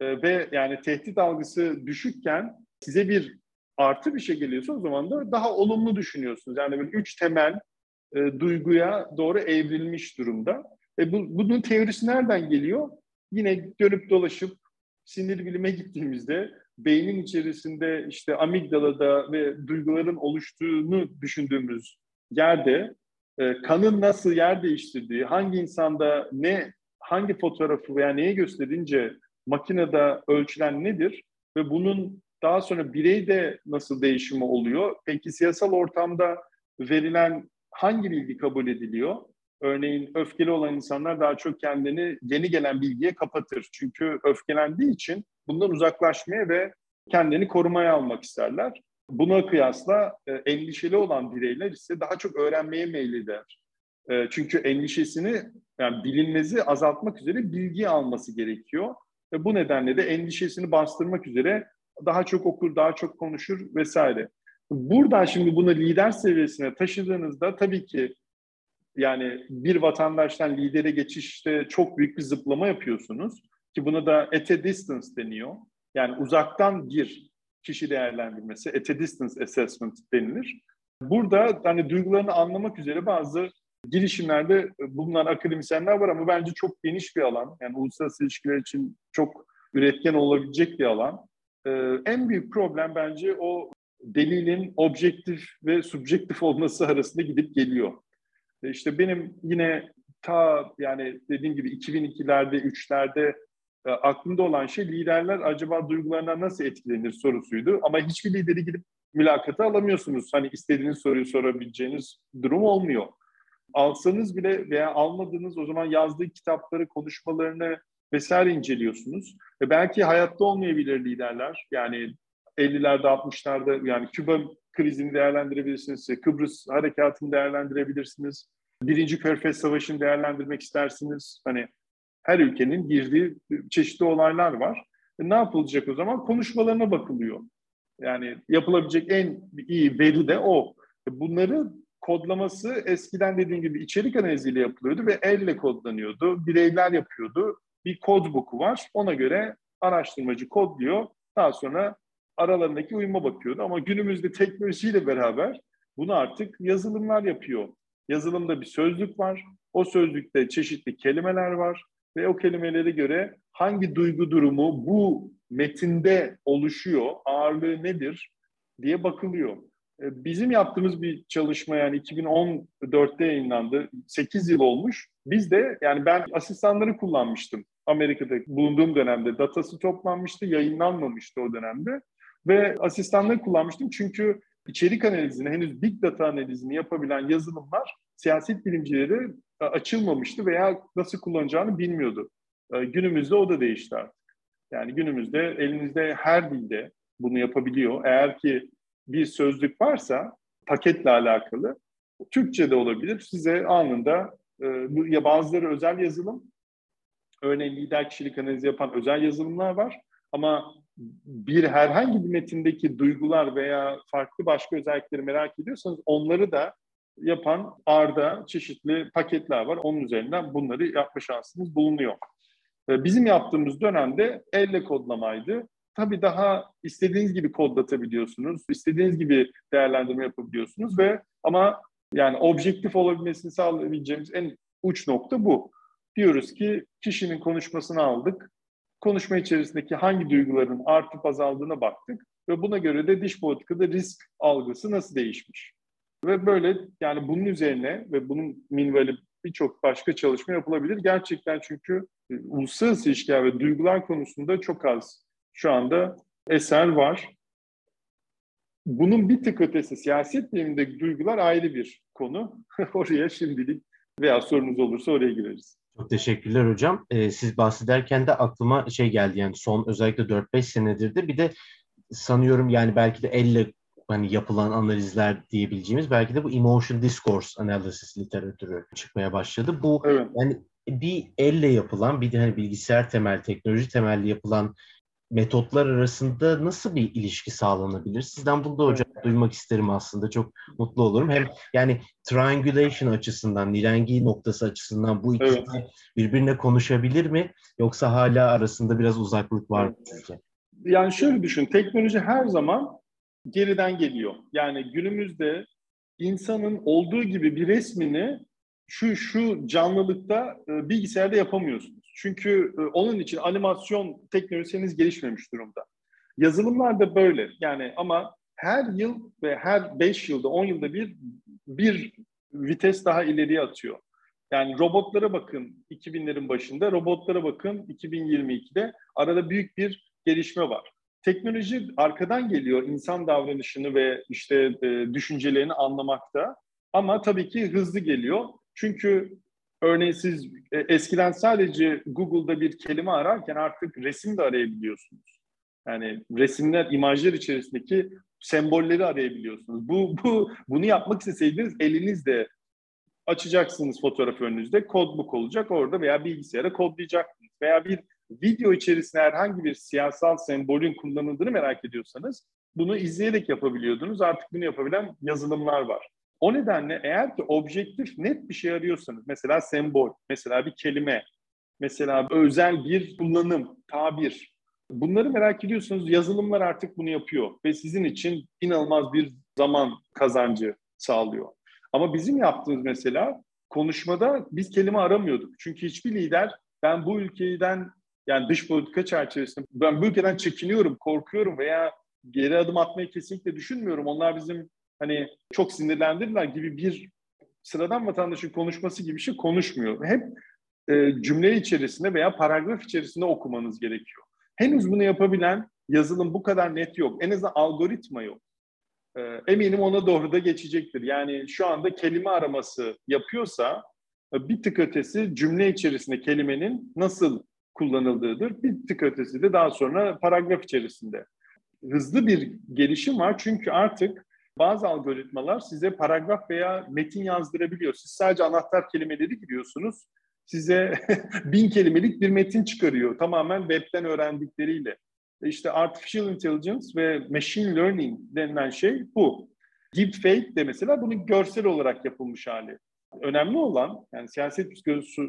Ee, ve yani tehdit algısı düşükken size bir artı bir şey geliyorsa o zaman da daha olumlu düşünüyorsunuz. Yani böyle üç temel e, duyguya doğru evrilmiş durumda. E bu, bunun teorisi nereden geliyor? Yine dönüp dolaşıp sinir bilime gittiğimizde beynin içerisinde işte amigdalada ve duyguların oluştuğunu düşündüğümüz yerde e, kanın nasıl yer değiştirdiği, hangi insanda ne hangi fotoğrafı veya neye gösterince makinede ölçülen nedir ve bunun daha sonra bireyde nasıl değişimi oluyor? Peki siyasal ortamda verilen hangi bilgi kabul ediliyor? Örneğin öfkeli olan insanlar daha çok kendini yeni gelen bilgiye kapatır. Çünkü öfkelendiği için bundan uzaklaşmaya ve kendini korumaya almak isterler. Buna kıyasla e, endişeli olan bireyler ise daha çok öğrenmeye meyilliler. E, çünkü endişesini, yani bilinmezi azaltmak üzere bilgi alması gerekiyor. Ve bu nedenle de endişesini bastırmak üzere daha çok okur, daha çok konuşur vesaire. Buradan şimdi bunu lider seviyesine taşıdığınızda tabii ki yani bir vatandaştan lidere geçişte çok büyük bir zıplama yapıyorsunuz ki buna da at a distance deniyor. Yani uzaktan bir kişi değerlendirmesi, at a distance assessment denilir. Burada hani duygularını anlamak üzere bazı girişimlerde bulunan akademisyenler var ama bence çok geniş bir alan. Yani uluslararası ilişkiler için çok üretken olabilecek bir alan. Ee, en büyük problem bence o delilin objektif ve subjektif olması arasında gidip geliyor. İşte benim yine ta yani dediğim gibi 2002'lerde, 3'lerde e, aklımda olan şey liderler acaba duygularına nasıl etkilenir sorusuydu. Ama hiçbir lideri gidip mülakata alamıyorsunuz. Hani istediğiniz soruyu sorabileceğiniz durum olmuyor. Alsanız bile veya almadığınız o zaman yazdığı kitapları, konuşmalarını vesaire inceliyorsunuz. Ve belki hayatta olmayabilir liderler. Yani 50'lerde, 60'larda yani Küba krizini değerlendirebilirsiniz. Kıbrıs harekatını değerlendirebilirsiniz. Birinci Körfez Savaşı'nı değerlendirmek istersiniz. Hani her ülkenin girdiği çeşitli olaylar var. E ne yapılacak o zaman? Konuşmalarına bakılıyor. Yani yapılabilecek en iyi veri de o. E bunları kodlaması eskiden dediğim gibi içerik analiziyle yapılıyordu ve elle kodlanıyordu. Bireyler yapıyordu. Bir kod book'u var. Ona göre araştırmacı kodluyor. Daha sonra aralarındaki uyuma bakıyordu. Ama günümüzde teknolojiyle beraber bunu artık yazılımlar yapıyor. Yazılımda bir sözlük var. O sözlükte çeşitli kelimeler var ve o kelimelere göre hangi duygu durumu bu metinde oluşuyor, ağırlığı nedir diye bakılıyor. E, bizim yaptığımız bir çalışma yani 2014'te yayınlandı. 8 yıl olmuş. Biz de yani ben asistanları kullanmıştım. Amerika'da bulunduğum dönemde datası toplanmıştı, yayınlanmamıştı o dönemde. Ve asistanları kullanmıştım çünkü içerik analizini, henüz big data analizini yapabilen yazılımlar siyaset bilimcileri açılmamıştı veya nasıl kullanacağını bilmiyordu. E, günümüzde o da değişti artık. Yani günümüzde elinizde her dilde bunu yapabiliyor. Eğer ki bir sözlük varsa paketle alakalı Türkçe de olabilir. Size anında e, ya bazıları özel yazılım örneğin lider kişilik analizi yapan özel yazılımlar var ama bir herhangi bir metindeki duygular veya farklı başka özellikleri merak ediyorsanız onları da yapan Arda çeşitli paketler var. Onun üzerinden bunları yapma şansınız bulunuyor. Bizim yaptığımız dönemde elle kodlamaydı. Tabii daha istediğiniz gibi kodlatabiliyorsunuz, istediğiniz gibi değerlendirme yapabiliyorsunuz ve ama yani objektif olabilmesini sağlayabileceğimiz en uç nokta bu. Diyoruz ki kişinin konuşmasını aldık, konuşma içerisindeki hangi duyguların artıp azaldığına baktık ve buna göre de diş politikada risk algısı nasıl değişmiş. Ve böyle yani bunun üzerine ve bunun minvali birçok başka çalışma yapılabilir. Gerçekten çünkü e, uluslararası ilişkiler ve duygular konusunda çok az şu anda eser var. Bunun bir tık ötesi siyaset bilimindeki duygular ayrı bir konu. Oraya şimdilik veya sorunuz olursa oraya gireriz. Çok teşekkürler hocam. Ee, siz bahsederken de aklıma şey geldi yani son özellikle 4-5 senedir de bir de sanıyorum yani belki de elle hani yapılan analizler diyebileceğimiz belki de bu emotion discourse analysis literatürü çıkmaya başladı. Bu evet. yani bir elle yapılan bir de hani bilgisayar temel teknoloji temelli yapılan metotlar arasında nasıl bir ilişki sağlanabilir? Sizden bunu da hocam duymak isterim aslında. Çok mutlu olurum. Hem yani triangulation açısından, nirengi noktası açısından bu ikisi evet. birbirine konuşabilir mi? Yoksa hala arasında biraz uzaklık var mı? Yani şöyle düşün, teknoloji her zaman geriden geliyor. Yani günümüzde insanın olduğu gibi bir resmini şu şu canlılıkta e, bilgisayarda yapamıyorsunuz. Çünkü e, onun için animasyon teknolojisi henüz gelişmemiş durumda. Yazılımlar da böyle. Yani ama her yıl ve her 5 yılda 10 yılda bir bir vites daha ileriye atıyor. Yani robotlara bakın 2000'lerin başında, robotlara bakın 2022'de arada büyük bir gelişme var. Teknoloji arkadan geliyor insan davranışını ve işte e, düşüncelerini anlamakta. Ama tabii ki hızlı geliyor. Çünkü örneğin siz e, eskiden sadece Google'da bir kelime ararken artık resim de arayabiliyorsunuz. Yani resimler, imajlar içerisindeki sembolleri arayabiliyorsunuz. Bu, bu bunu yapmak isteseydiniz elinizde açacaksınız fotoğrafı önünüzde, kodbook olacak orada veya bilgisayara kodlayacaksınız. Veya bir video içerisinde herhangi bir siyasal sembolün kullanıldığını merak ediyorsanız bunu izleyerek yapabiliyordunuz. Artık bunu yapabilen yazılımlar var. O nedenle eğer ki objektif net bir şey arıyorsanız, mesela sembol, mesela bir kelime, mesela özel bir kullanım, tabir, bunları merak ediyorsanız yazılımlar artık bunu yapıyor ve sizin için inanılmaz bir zaman kazancı sağlıyor. Ama bizim yaptığımız mesela konuşmada biz kelime aramıyorduk. Çünkü hiçbir lider ben bu ülkeden yani dış politika çerçevesinde ben bu ülkeden çekiniyorum, korkuyorum veya geri adım atmayı kesinlikle düşünmüyorum. Onlar bizim hani çok sinirlendirdiler gibi bir sıradan vatandaşın konuşması gibi bir şey konuşmuyor. Hep e, cümle içerisinde veya paragraf içerisinde okumanız gerekiyor. Henüz bunu yapabilen yazılım bu kadar net yok. En azından algoritma yok. E, eminim ona doğru da geçecektir. Yani şu anda kelime araması yapıyorsa e, bir tık ötesi cümle içerisinde kelimenin nasıl kullanıldığıdır. Bir tık ötesi de daha sonra paragraf içerisinde. Hızlı bir gelişim var çünkü artık bazı algoritmalar size paragraf veya metin yazdırabiliyor. Siz sadece anahtar kelimeleri giriyorsunuz. Size bin kelimelik bir metin çıkarıyor. Tamamen webten öğrendikleriyle. E işte artificial intelligence ve machine learning denilen şey bu. Deepfake de mesela bunun görsel olarak yapılmış hali. Önemli olan, yani siyaset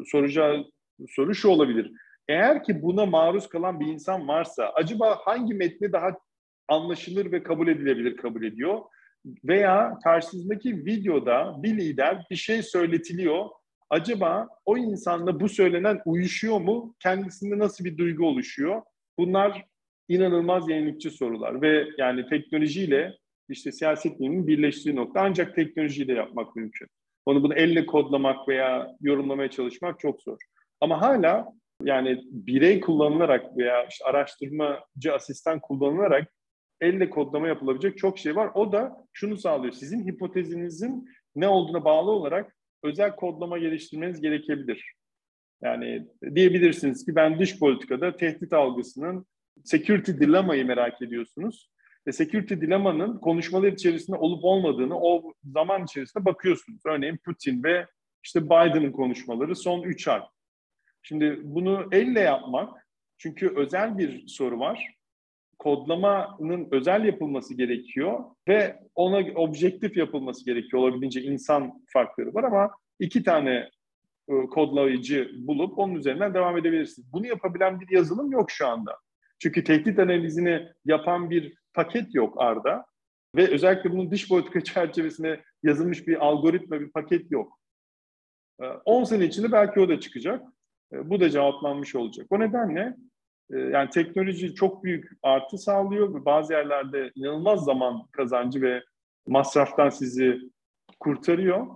soracağı soru şu olabilir. Eğer ki buna maruz kalan bir insan varsa acaba hangi metni daha anlaşılır ve kabul edilebilir kabul ediyor? Veya karşısındaki videoda bir lider bir şey söyletiliyor. Acaba o insanla bu söylenen uyuşuyor mu? Kendisinde nasıl bir duygu oluşuyor? Bunlar inanılmaz yenilikçi sorular ve yani teknolojiyle işte siyaset biliminin birleştiği nokta ancak teknolojiyle yapmak mümkün. Onu bunu elle kodlamak veya yorumlamaya çalışmak çok zor. Ama hala yani birey kullanılarak veya işte araştırmacı asistan kullanılarak elle kodlama yapılabilecek çok şey var. O da şunu sağlıyor. Sizin hipotezinizin ne olduğuna bağlı olarak özel kodlama geliştirmeniz gerekebilir. Yani diyebilirsiniz ki ben dış politikada tehdit algısının security dilemma'yı merak ediyorsunuz. Ve security dilemmanın konuşmalar içerisinde olup olmadığını o zaman içerisinde bakıyorsunuz. Örneğin Putin ve işte Biden'ın konuşmaları son 3 ay. Şimdi bunu elle yapmak, çünkü özel bir soru var. Kodlamanın özel yapılması gerekiyor ve ona objektif yapılması gerekiyor. Olabildiğince insan farkları var ama iki tane e, kodlayıcı bulup onun üzerinden devam edebilirsiniz. Bunu yapabilen bir yazılım yok şu anda. Çünkü tehdit analizini yapan bir paket yok Arda ve özellikle bunun dış politika çerçevesine yazılmış bir algoritma, bir paket yok. 10 e, sene içinde belki o da çıkacak. E, bu da cevaplanmış olacak. O nedenle e, yani teknoloji çok büyük artı sağlıyor ve bazı yerlerde inanılmaz zaman kazancı ve masraftan sizi kurtarıyor.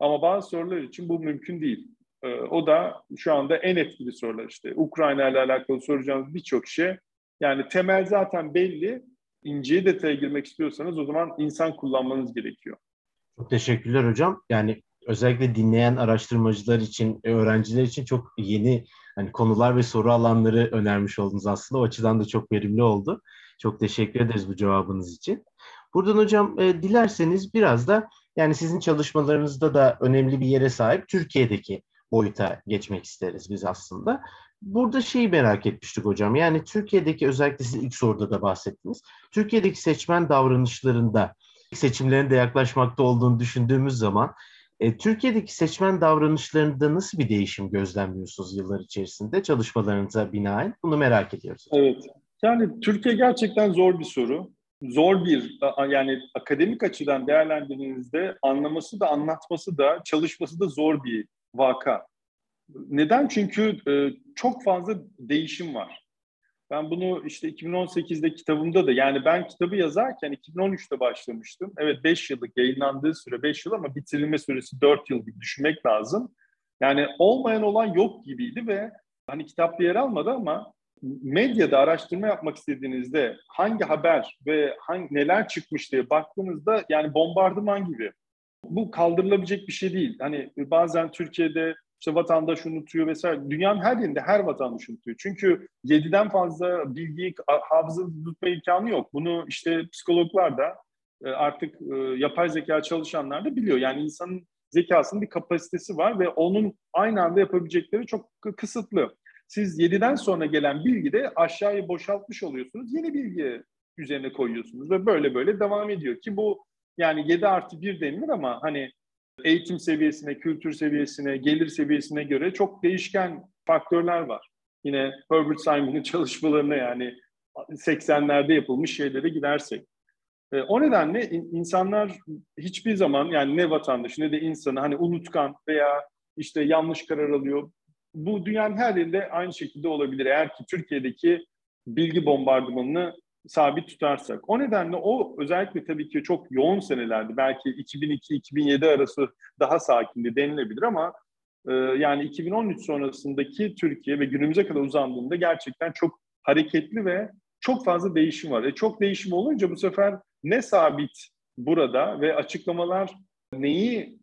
Ama bazı sorular için bu mümkün değil. E, o da şu anda en etkili sorular işte. Ukrayna ile alakalı soracağınız birçok şey. Yani temel zaten belli. İnceye detaya girmek istiyorsanız o zaman insan kullanmanız gerekiyor. Çok teşekkürler hocam. Yani özellikle dinleyen araştırmacılar için, e, öğrenciler için çok yeni hani konular ve soru alanları önermiş oldunuz aslında. O açıdan da çok verimli oldu. Çok teşekkür ederiz bu cevabınız için. Buradan hocam e, dilerseniz biraz da yani sizin çalışmalarınızda da önemli bir yere sahip Türkiye'deki boyuta geçmek isteriz biz aslında. Burada şeyi merak etmiştik hocam. Yani Türkiye'deki özellikle siz ilk soruda da bahsettiniz. Türkiye'deki seçmen davranışlarında seçimlerin de yaklaşmakta olduğunu düşündüğümüz zaman e, Türkiye'deki seçmen davranışlarında nasıl bir değişim gözlemliyorsunuz yıllar içerisinde çalışmalarınıza binaen? Bunu merak ediyoruz. Evet. Yani Türkiye gerçekten zor bir soru. Zor bir yani akademik açıdan değerlendirdiğinizde anlaması da anlatması da çalışması da zor bir vaka. Neden? Çünkü e, çok fazla değişim var. Ben bunu işte 2018'de kitabımda da yani ben kitabı yazarken 2013'te başlamıştım. Evet 5 yıllık yayınlandığı süre 5 yıl ama bitirilme süresi 4 yıl gibi düşünmek lazım. Yani olmayan olan yok gibiydi ve hani kitapta yer almadı ama medyada araştırma yapmak istediğinizde hangi haber ve hangi, neler çıkmış diye baktığınızda yani bombardıman gibi. Bu kaldırılabilecek bir şey değil. Hani bazen Türkiye'de işte vatandaş unutuyor vesaire. Dünyanın her yerinde her vatandaş unutuyor. Çünkü yediden fazla bilgiyi hafızada tutma imkanı yok. Bunu işte psikologlar da e, artık e, yapay zeka çalışanlar da biliyor. Yani insanın zekasının bir kapasitesi var ve onun aynı anda yapabilecekleri çok kısıtlı. Siz 7'den sonra gelen bilgi de aşağıya boşaltmış oluyorsunuz. Yeni bilgi üzerine koyuyorsunuz ve böyle böyle devam ediyor ki bu yani 7 artı 1 denilir ama hani eğitim seviyesine, kültür seviyesine, gelir seviyesine göre çok değişken faktörler var. Yine Herbert Simon'ın çalışmalarına yani 80'lerde yapılmış şeylere gidersek. E, o nedenle insanlar hiçbir zaman yani ne vatandaş ne de insanı hani unutkan veya işte yanlış karar alıyor. Bu dünyanın her yerinde aynı şekilde olabilir. Eğer ki Türkiye'deki bilgi bombardımanını sabit tutarsak. O nedenle o özellikle tabii ki çok yoğun senelerdi. Belki 2002-2007 arası daha sakindi denilebilir ama e, yani 2013 sonrasındaki Türkiye ve günümüze kadar uzandığında gerçekten çok hareketli ve çok fazla değişim var. E, çok değişim olunca bu sefer ne sabit burada ve açıklamalar neyi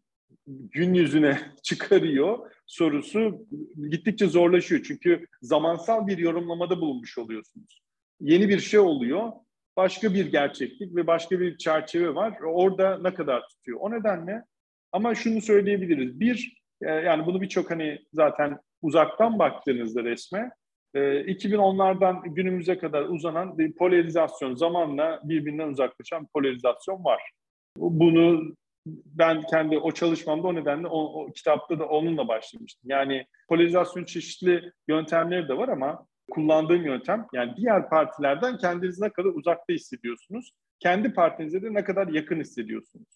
gün yüzüne çıkarıyor sorusu gittikçe zorlaşıyor. Çünkü zamansal bir yorumlamada bulunmuş oluyorsunuz yeni bir şey oluyor. Başka bir gerçeklik ve başka bir çerçeve var. Orada ne kadar tutuyor? O nedenle ama şunu söyleyebiliriz. Bir, e, yani bunu birçok hani zaten uzaktan baktığınızda resme 2010'lardan e, günümüze kadar uzanan bir polarizasyon, zamanla birbirinden uzaklaşan polarizasyon var. Bunu ben kendi o çalışmamda o nedenle o, o kitapta da onunla başlamıştım. Yani polarizasyon çeşitli yöntemleri de var ama kullandığım yöntem yani diğer partilerden kendinizi ne kadar uzakta hissediyorsunuz. Kendi partinize de ne kadar yakın hissediyorsunuz.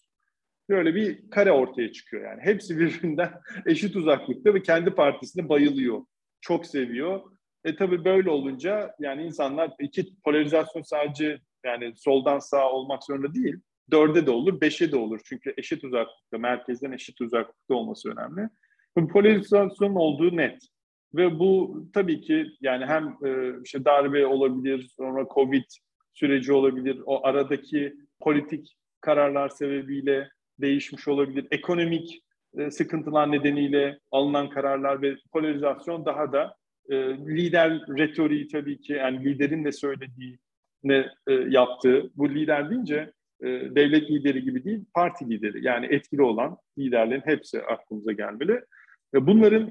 Böyle bir kare ortaya çıkıyor yani. Hepsi birbirinden eşit uzaklıkta ve kendi partisine bayılıyor. Çok seviyor. E tabii böyle olunca yani insanlar iki polarizasyon sadece yani soldan sağa olmak zorunda değil. Dörde de olur, beşe de olur. Çünkü eşit uzaklıkta, merkezden eşit uzaklıkta olması önemli. Bu polarizasyonun olduğu net. Ve bu tabii ki yani hem e, işte darbe olabilir, sonra Covid süreci olabilir, o aradaki politik kararlar sebebiyle değişmiş olabilir. Ekonomik e, sıkıntılar nedeniyle alınan kararlar ve polarizasyon daha da e, lider retoriği tabii ki yani liderin de söylediği ne e, yaptığı. Bu lider deyince e, devlet lideri gibi değil, parti lideri. Yani etkili olan liderlerin hepsi aklımıza gelmeli. Ve bunların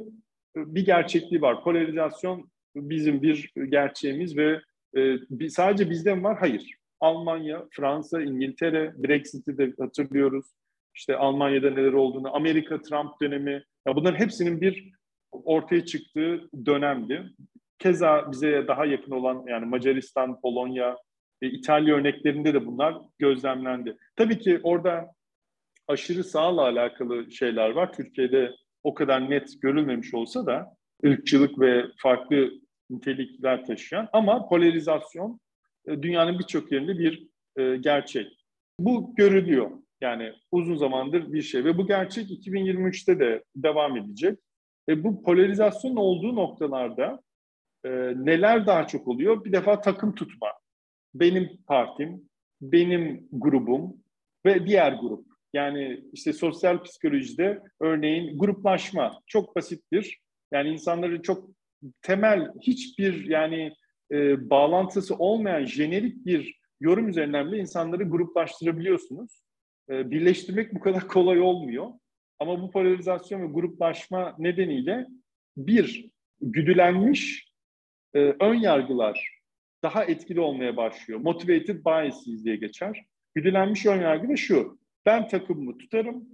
bir gerçekliği var. Polarizasyon bizim bir gerçeğimiz ve e, sadece bizde mi var? Hayır. Almanya, Fransa, İngiltere, Brexit'i de hatırlıyoruz. İşte Almanya'da neler olduğunu, Amerika Trump dönemi. Ya bunların hepsinin bir ortaya çıktığı dönemdi. Keza bize daha yakın olan yani Macaristan, Polonya, e, İtalya örneklerinde de bunlar gözlemlendi. Tabii ki orada aşırı sağla alakalı şeyler var. Türkiye'de o kadar net görülmemiş olsa da ırkçılık ve farklı nitelikler taşıyan ama polarizasyon e, dünyanın birçok yerinde bir e, gerçek. Bu görülüyor. Yani uzun zamandır bir şey ve bu gerçek 2023'te de devam edecek. E, bu polarizasyon olduğu noktalarda e, neler daha çok oluyor? Bir defa takım tutma. Benim partim, benim grubum ve diğer grup. Yani işte sosyal psikolojide örneğin gruplaşma çok basittir. Yani insanları çok temel hiçbir yani e, bağlantısı olmayan jenerik bir yorum üzerinden bile insanları gruplaştırabiliyorsunuz. E, birleştirmek bu kadar kolay olmuyor. Ama bu polarizasyon ve gruplaşma nedeniyle bir, güdülenmiş e, ön yargılar daha etkili olmaya başlıyor. Motivated biases diye geçer. Güdülenmiş ön yargı da şu. Ben takımımı tutarım.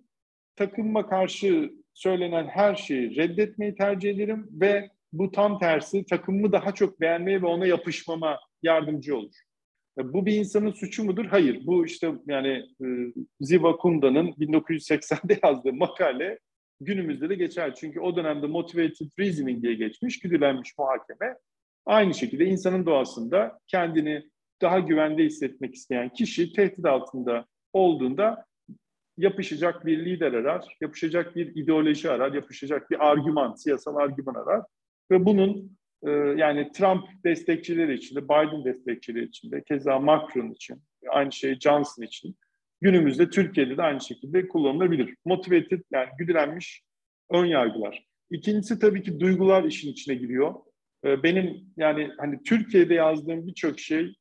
Takımıma karşı söylenen her şeyi reddetmeyi tercih ederim ve bu tam tersi takımımı daha çok beğenmeye ve ona yapışmama yardımcı olur. E, bu bir insanın suçu mudur? Hayır. Bu işte yani e, Ziva Kunda'nın 1980'de yazdığı makale günümüzde de geçer. Çünkü o dönemde motivated reasoning diye geçmiş, güdülenmiş muhakeme. Aynı şekilde insanın doğasında kendini daha güvende hissetmek isteyen kişi tehdit altında olduğunda yapışacak bir lider arar, yapışacak bir ideoloji arar, yapışacak bir argüman, siyasal argüman arar. Ve bunun e, yani Trump destekçileri için de, Biden destekçileri için de, keza Macron için, aynı şey Johnson için günümüzde Türkiye'de de aynı şekilde kullanılabilir. Motivated yani güdülenmiş ön yargılar. İkincisi tabii ki duygular işin içine giriyor. E, benim yani hani Türkiye'de yazdığım birçok şey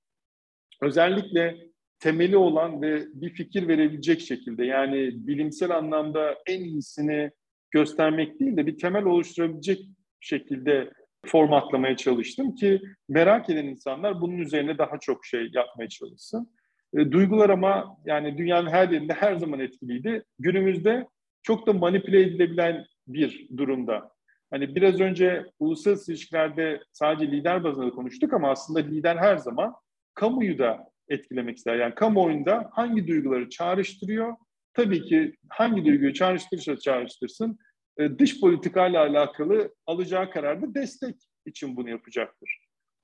özellikle temeli olan ve bir fikir verebilecek şekilde yani bilimsel anlamda en iyisini göstermek değil de bir temel oluşturabilecek şekilde formatlamaya çalıştım ki merak eden insanlar bunun üzerine daha çok şey yapmaya çalışsın. E, duygular ama yani dünyanın her yerinde her zaman etkiliydi. Günümüzde çok da manipüle edilebilen bir durumda. Hani biraz önce uluslararası ilişkilerde sadece lider bazında konuştuk ama aslında lider her zaman kamuyu da etkilemek ister. Yani kamuoyunda hangi duyguları çağrıştırıyor? Tabii ki hangi duyguyu çağrıştırırsa çağrıştırsın e, dış politikayla alakalı alacağı kararda destek için bunu yapacaktır.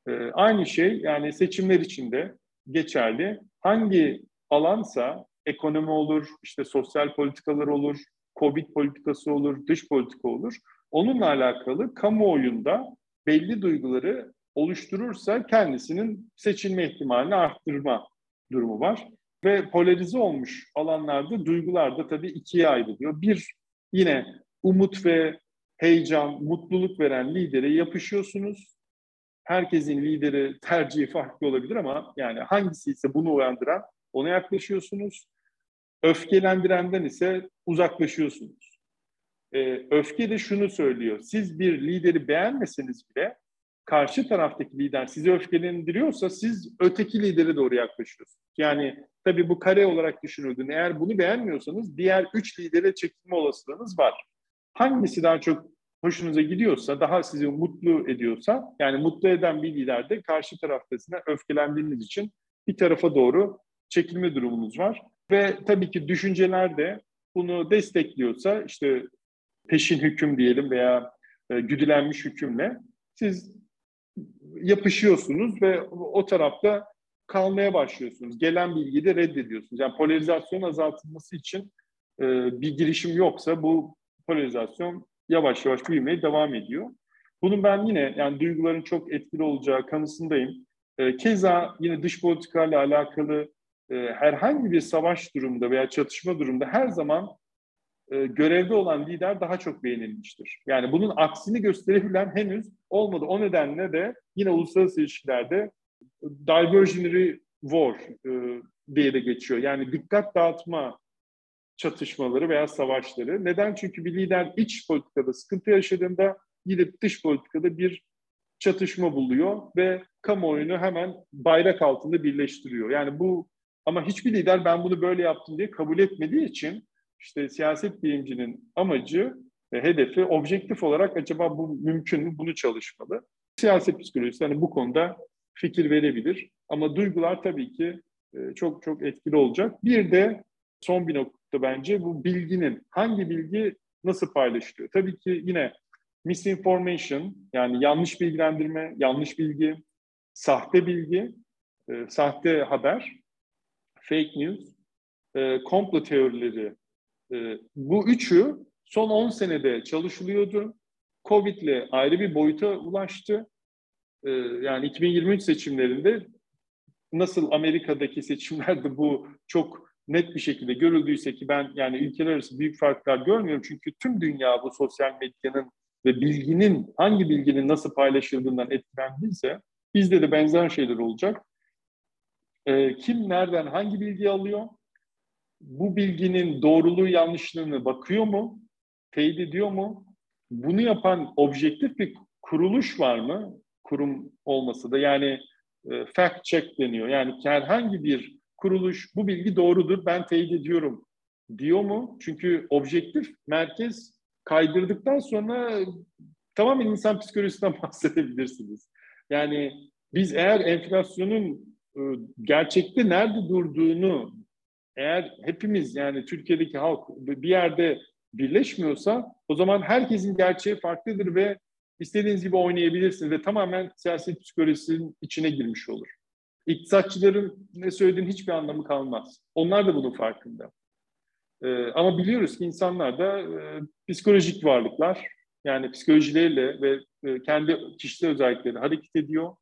E, aynı şey yani seçimler için de geçerli. Hangi alansa ekonomi olur, işte sosyal politikalar olur, Covid politikası olur, dış politika olur. Onunla alakalı kamuoyunda belli duyguları oluşturursa kendisinin seçilme ihtimalini arttırma durumu var. Ve polarize olmuş alanlarda duygular da tabii ikiye ayrılıyor. Bir, yine umut ve heyecan, mutluluk veren lidere yapışıyorsunuz. Herkesin lideri tercihi farklı olabilir ama yani hangisi ise bunu uyandıran ona yaklaşıyorsunuz. Öfkelendirenden ise uzaklaşıyorsunuz. Ee, öfke de şunu söylüyor. Siz bir lideri beğenmeseniz bile karşı taraftaki lider sizi öfkelendiriyorsa siz öteki lidere doğru yaklaşıyorsunuz. Yani tabii bu kare olarak düşünüldüğünde eğer bunu beğenmiyorsanız diğer üç lidere çekilme olasılığınız var. Hangisi daha çok hoşunuza gidiyorsa, daha sizi mutlu ediyorsa, yani mutlu eden bir lider de karşı taraftasına öfkelendiğiniz için bir tarafa doğru çekilme durumunuz var. Ve tabii ki düşünceler de bunu destekliyorsa işte peşin hüküm diyelim veya e, güdülenmiş hükümle siz yapışıyorsunuz ve o tarafta kalmaya başlıyorsunuz. Gelen bilgiyi de reddediyorsunuz. Yani polarizasyon azaltılması için e, bir girişim yoksa bu polarizasyon yavaş yavaş büyümeye devam ediyor. Bunun ben yine yani duyguların çok etkili olacağı kanısındayım. E, keza yine dış politikayla alakalı e, herhangi bir savaş durumunda veya çatışma durumunda her zaman e, görevde olan lider daha çok beğenilmiştir. Yani bunun aksini gösterebilen henüz olmadı. O nedenle de yine uluslararası ilişkilerde diversionary war e, diye de geçiyor. Yani dikkat dağıtma çatışmaları veya savaşları. Neden? Çünkü bir lider iç politikada sıkıntı yaşadığında gidip dış politikada bir çatışma buluyor ve kamuoyunu hemen bayrak altında birleştiriyor. Yani bu ama hiçbir lider ben bunu böyle yaptım diye kabul etmediği için işte siyaset bilimcinin amacı ve hedefi objektif olarak acaba bu mümkün mü bunu çalışmalı. Siyaset psikolojisi hani bu konuda fikir verebilir ama duygular tabii ki e, çok çok etkili olacak. Bir de son bir nokta bence bu bilginin hangi bilgi nasıl paylaşılıyor? Tabii ki yine misinformation yani yanlış bilgilendirme, yanlış bilgi, sahte bilgi, e, sahte haber, fake news, e, komplo teorileri e, bu üçü son 10 senede çalışılıyordu. Covid'le ayrı bir boyuta ulaştı. E, yani 2023 seçimlerinde nasıl Amerika'daki seçimlerde bu çok net bir şekilde görüldüyse ki ben yani ülkeler arası büyük farklar görmüyorum. Çünkü tüm dünya bu sosyal medyanın ve bilginin hangi bilginin nasıl paylaşıldığından etkilendiyse bizde de benzer şeyler olacak. E, kim nereden hangi bilgi alıyor? Bu bilginin doğruluğu yanlışlığını bakıyor mu? Teyit ediyor mu? Bunu yapan objektif bir kuruluş var mı? Kurum olması da yani e, fact check deniyor. Yani herhangi bir kuruluş bu bilgi doğrudur ben teyit ediyorum diyor mu? Çünkü objektif merkez kaydırdıktan sonra tamamen insan psikolojisinden bahsedebilirsiniz. Yani biz eğer enflasyonun e, gerçekte nerede durduğunu eğer hepimiz yani Türkiye'deki halk bir yerde birleşmiyorsa o zaman herkesin gerçeği farklıdır ve istediğiniz gibi oynayabilirsiniz ve tamamen siyaset psikolojisinin içine girmiş olur. İktisatçıların ne söylediğinin hiçbir anlamı kalmaz. Onlar da bunun farkında. Ee, ama biliyoruz ki insanlar da e, psikolojik varlıklar. Yani psikolojileriyle ve e, kendi kişisel özellikleriyle hareket ediyor.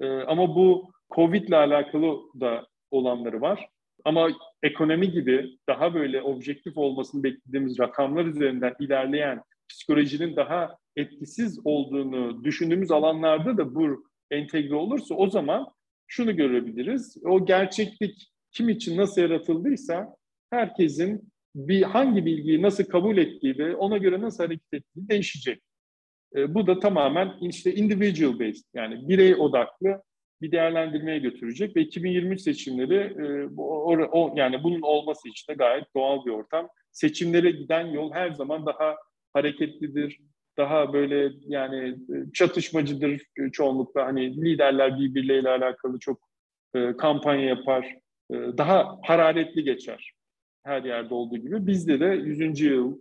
E, ama bu Covid ile alakalı da olanları var. Ama ekonomi gibi daha böyle objektif olmasını beklediğimiz rakamlar üzerinden ilerleyen psikolojinin daha etkisiz olduğunu düşündüğümüz alanlarda da bu entegre olursa o zaman şunu görebiliriz. O gerçeklik kim için nasıl yaratıldıysa herkesin bir hangi bilgiyi nasıl kabul ettiği ve ona göre nasıl hareket ettiği değişecek. E, bu da tamamen işte individual based yani birey odaklı bir değerlendirmeye götürecek ve 2023 seçimleri e, o, o, yani bunun olması için de gayet doğal bir ortam. Seçimlere giden yol her zaman daha hareketlidir, daha böyle yani e, çatışmacıdır çoğunlukla. Hani liderler birbirleriyle alakalı çok e, kampanya yapar, e, daha hararetli geçer her yerde olduğu gibi. Bizde de 100. yıl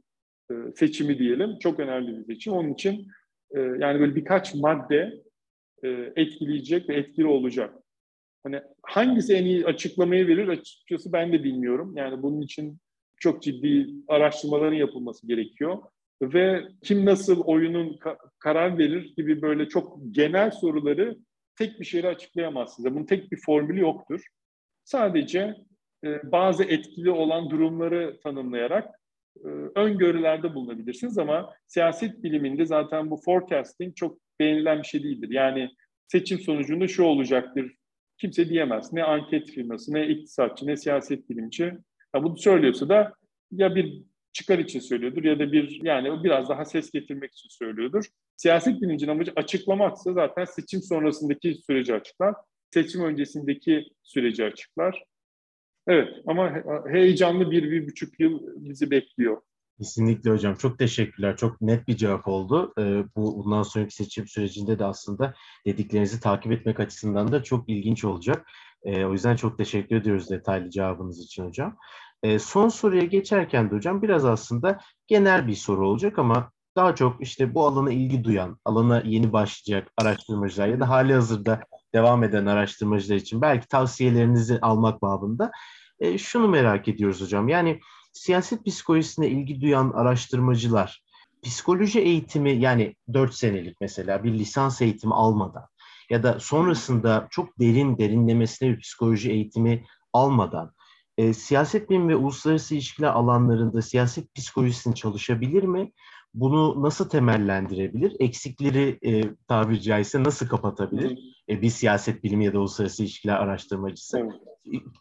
e, seçimi diyelim çok önemli bir seçim. Onun için e, yani böyle birkaç madde e, etkileyecek ve etkili olacak. Hani hangisi en iyi açıklamayı verir açıkçası ben de bilmiyorum. Yani bunun için çok ciddi araştırmaların yapılması gerekiyor. Ve kim nasıl oyunun ka- karar verir gibi böyle çok genel soruları tek bir şeyle açıklayamaz size. Bunun tek bir formülü yoktur. Sadece e, bazı etkili olan durumları tanımlayarak e, öngörülerde bulunabilirsiniz ama siyaset biliminde zaten bu forecasting çok beğenilen bir şey değildir. Yani seçim sonucunda şu olacaktır kimse diyemez. Ne anket firması, ne iktisatçı, ne siyaset bilimci. Ya bunu söylüyorsa da ya bir çıkar için söylüyordur ya da bir yani biraz daha ses getirmek için söylüyordur. Siyaset bilimcinin amacı açıklamaksa zaten seçim sonrasındaki süreci açıklar. Seçim öncesindeki süreci açıklar. Evet ama heyecanlı bir, bir buçuk yıl bizi bekliyor. Kesinlikle hocam. Çok teşekkürler. Çok net bir cevap oldu. Ee, bu bundan sonraki seçim sürecinde de aslında dediklerinizi takip etmek açısından da çok ilginç olacak. Ee, o yüzden çok teşekkür ediyoruz detaylı cevabınız için hocam. Ee, son soruya geçerken de hocam biraz aslında genel bir soru olacak ama daha çok işte bu alana ilgi duyan, alana yeni başlayacak araştırmacılar ya da hali hazırda devam eden araştırmacılar için belki tavsiyelerinizi almak babında e, şunu merak ediyoruz hocam. Yani siyaset psikolojisine ilgi duyan araştırmacılar psikoloji eğitimi yani 4 senelik mesela bir lisans eğitimi almadan ya da sonrasında çok derin derinlemesine bir psikoloji eğitimi almadan e, siyaset bilimi ve uluslararası ilişkiler alanlarında siyaset psikolojisini çalışabilir mi? Bunu nasıl temellendirebilir? Eksikleri e, tabiri caizse nasıl kapatabilir? E, bir siyaset bilimi ya da uluslararası ilişkiler araştırmacısı. Evet.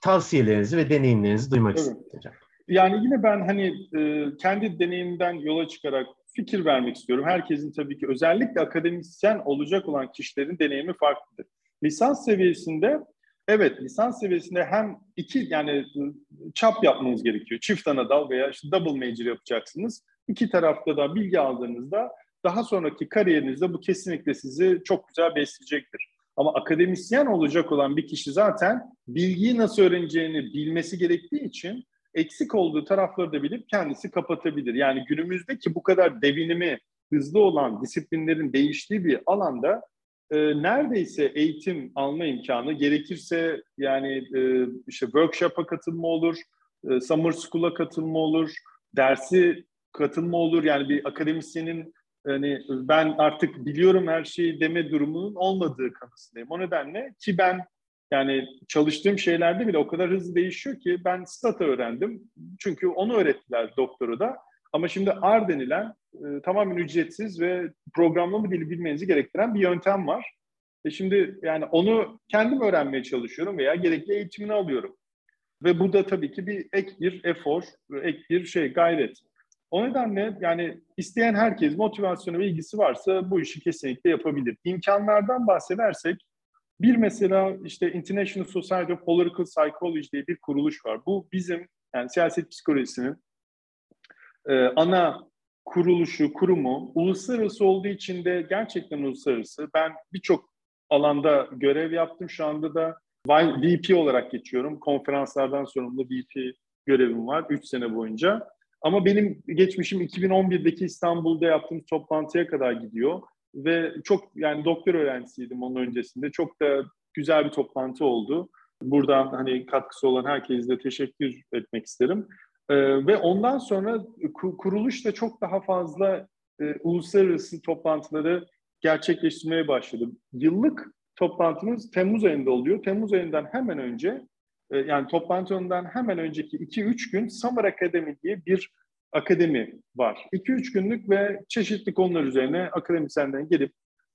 Tavsiyelerinizi ve deneyimlerinizi duymak evet. istedim. Yani yine ben hani e, kendi deneyimden yola çıkarak fikir vermek istiyorum. Herkesin tabii ki özellikle akademisyen olacak olan kişilerin deneyimi farklıdır. Lisans seviyesinde evet lisans seviyesinde hem iki yani çap yapmanız gerekiyor. Çift ana dal veya işte double major yapacaksınız. İki tarafta da bilgi aldığınızda daha sonraki kariyerinizde bu kesinlikle sizi çok güzel besleyecektir. Ama akademisyen olacak olan bir kişi zaten bilgiyi nasıl öğreneceğini bilmesi gerektiği için eksik olduğu tarafları da bilip kendisi kapatabilir. Yani günümüzdeki bu kadar devinimi hızlı olan disiplinlerin değiştiği bir alanda e, neredeyse eğitim alma imkanı gerekirse yani e, işte workshop'a katılma olur, e, summer school'a katılma olur, dersi katılma olur. Yani bir akademisyenin hani ben artık biliyorum her şeyi deme durumunun olmadığı kanısındayım. O nedenle ki ben yani çalıştığım şeylerde bile o kadar hızlı değişiyor ki ben stata öğrendim. Çünkü onu öğrettiler doktoru da. Ama şimdi R denilen e, tamamen ücretsiz ve programlama dili bilmenizi gerektiren bir yöntem var. E şimdi yani onu kendim öğrenmeye çalışıyorum veya gerekli eğitimini alıyorum. Ve bu da tabii ki bir ek bir efor, ek bir şey gayret. O nedenle yani isteyen herkes motivasyonu ve ilgisi varsa bu işi kesinlikle yapabilir. İmkanlardan bahsedersek bir mesela işte International Society of Political Psychology diye bir kuruluş var. Bu bizim yani siyaset psikolojisinin e, ana kuruluşu, kurumu. Uluslararası olduğu için de gerçekten uluslararası. Ben birçok alanda görev yaptım. Şu anda da VP olarak geçiyorum. Konferanslardan sorumlu VP görevim var 3 sene boyunca. Ama benim geçmişim 2011'deki İstanbul'da yaptığım toplantıya kadar gidiyor. Ve çok yani doktor öğrencisiydim onun öncesinde. Çok da güzel bir toplantı oldu. Buradan hani katkısı olan herkese de teşekkür etmek isterim. Ee, ve ondan sonra kuruluş da çok daha fazla e, uluslararası toplantıları gerçekleştirmeye başladı. Yıllık toplantımız Temmuz ayında oluyor. Temmuz ayından hemen önce e, yani toplantından hemen önceki 2-3 gün Summer Akademi diye bir akademi var. 2-3 günlük ve çeşitli konular üzerine akademisyenlerin gelip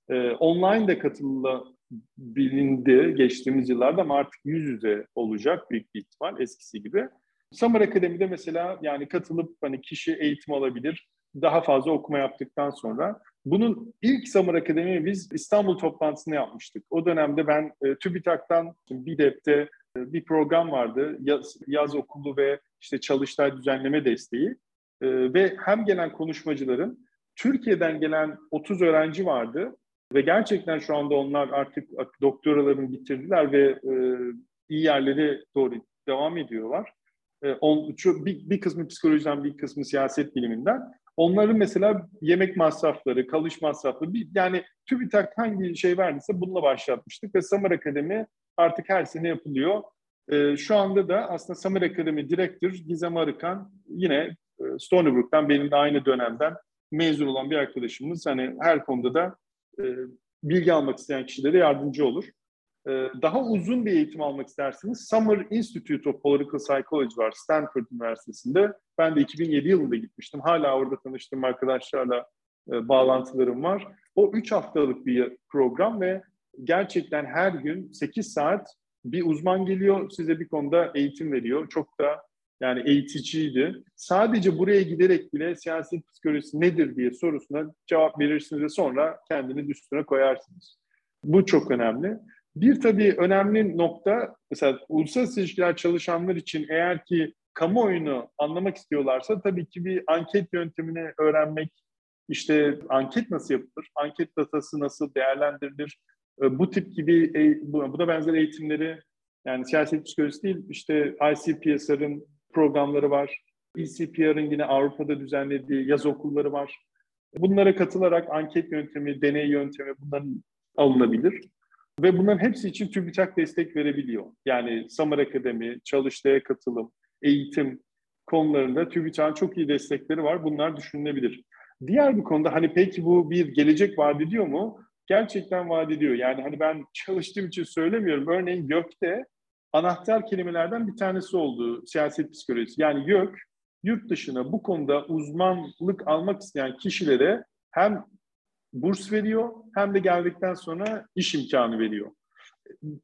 e, online de katılılabilindi geçtiğimiz yıllarda ama artık yüz yüze olacak büyük bir ihtimal eskisi gibi. Summer Akademi'de mesela yani katılıp hani kişi eğitim alabilir. Daha fazla okuma yaptıktan sonra. Bunun ilk Summer Akademi biz İstanbul toplantısını yapmıştık. O dönemde ben e, TÜBİTAK'tan BİDEP'te e, bir program vardı. Yaz, yaz okulu ve işte çalıştay düzenleme desteği. E, ve hem gelen konuşmacıların Türkiye'den gelen 30 öğrenci vardı. Ve gerçekten şu anda onlar artık doktoralarını bitirdiler ve e, iyi yerlere doğru devam ediyorlar. E, on, şu, bir, bir kısmı psikolojiden, bir kısmı siyaset biliminden. Onların mesela yemek masrafları, kalış masrafları, bir, yani TÜBİTAK hangi şey verdiyse bununla başlatmıştık ve Samar Akademi artık her sene yapılıyor. E, şu anda da aslında Samar Akademi Direktör Gizem Arıkan yine Stony Brook'tan benim de aynı dönemden mezun olan bir arkadaşımız. Hani her konuda da e, bilgi almak isteyen kişilere yardımcı olur. Ee, daha uzun bir eğitim almak isterseniz Summer Institute of Political Psychology var Stanford Üniversitesi'nde. Ben de 2007 yılında gitmiştim. Hala orada tanıştığım arkadaşlarla e, bağlantılarım var. O 3 haftalık bir program ve gerçekten her gün 8 saat bir uzman geliyor size bir konuda eğitim veriyor. Çok da yani eğiticiydi. Sadece buraya giderek bile siyaset psikolojisi nedir diye sorusuna cevap verirsiniz ve sonra kendiniz üstüne koyarsınız. Bu çok önemli. Bir tabii önemli nokta mesela uluslararası ilişkiler çalışanlar için eğer ki kamuoyunu anlamak istiyorlarsa tabii ki bir anket yöntemini öğrenmek, işte anket nasıl yapılır, anket datası nasıl değerlendirilir, e, bu tip gibi e, bu da benzer eğitimleri yani siyaset psikolojisi değil işte ICPSR'ın programları var. ECPR'ın yine Avrupa'da düzenlediği yaz okulları var. Bunlara katılarak anket yöntemi, deney yöntemi bunların alınabilir. Ve bunların hepsi için TÜBİTAK destek verebiliyor. Yani Samar Akademi, çalıştaya katılım, eğitim konularında TÜBİTAK'ın çok iyi destekleri var. Bunlar düşünülebilir. Diğer bir konuda hani peki bu bir gelecek vaat ediyor mu? Gerçekten vaat ediyor. Yani hani ben çalıştığım için söylemiyorum. Örneğin YÖK'te anahtar kelimelerden bir tanesi oldu siyaset psikolojisi. Yani YÖK yurt dışına bu konuda uzmanlık almak isteyen kişilere hem burs veriyor hem de geldikten sonra iş imkanı veriyor.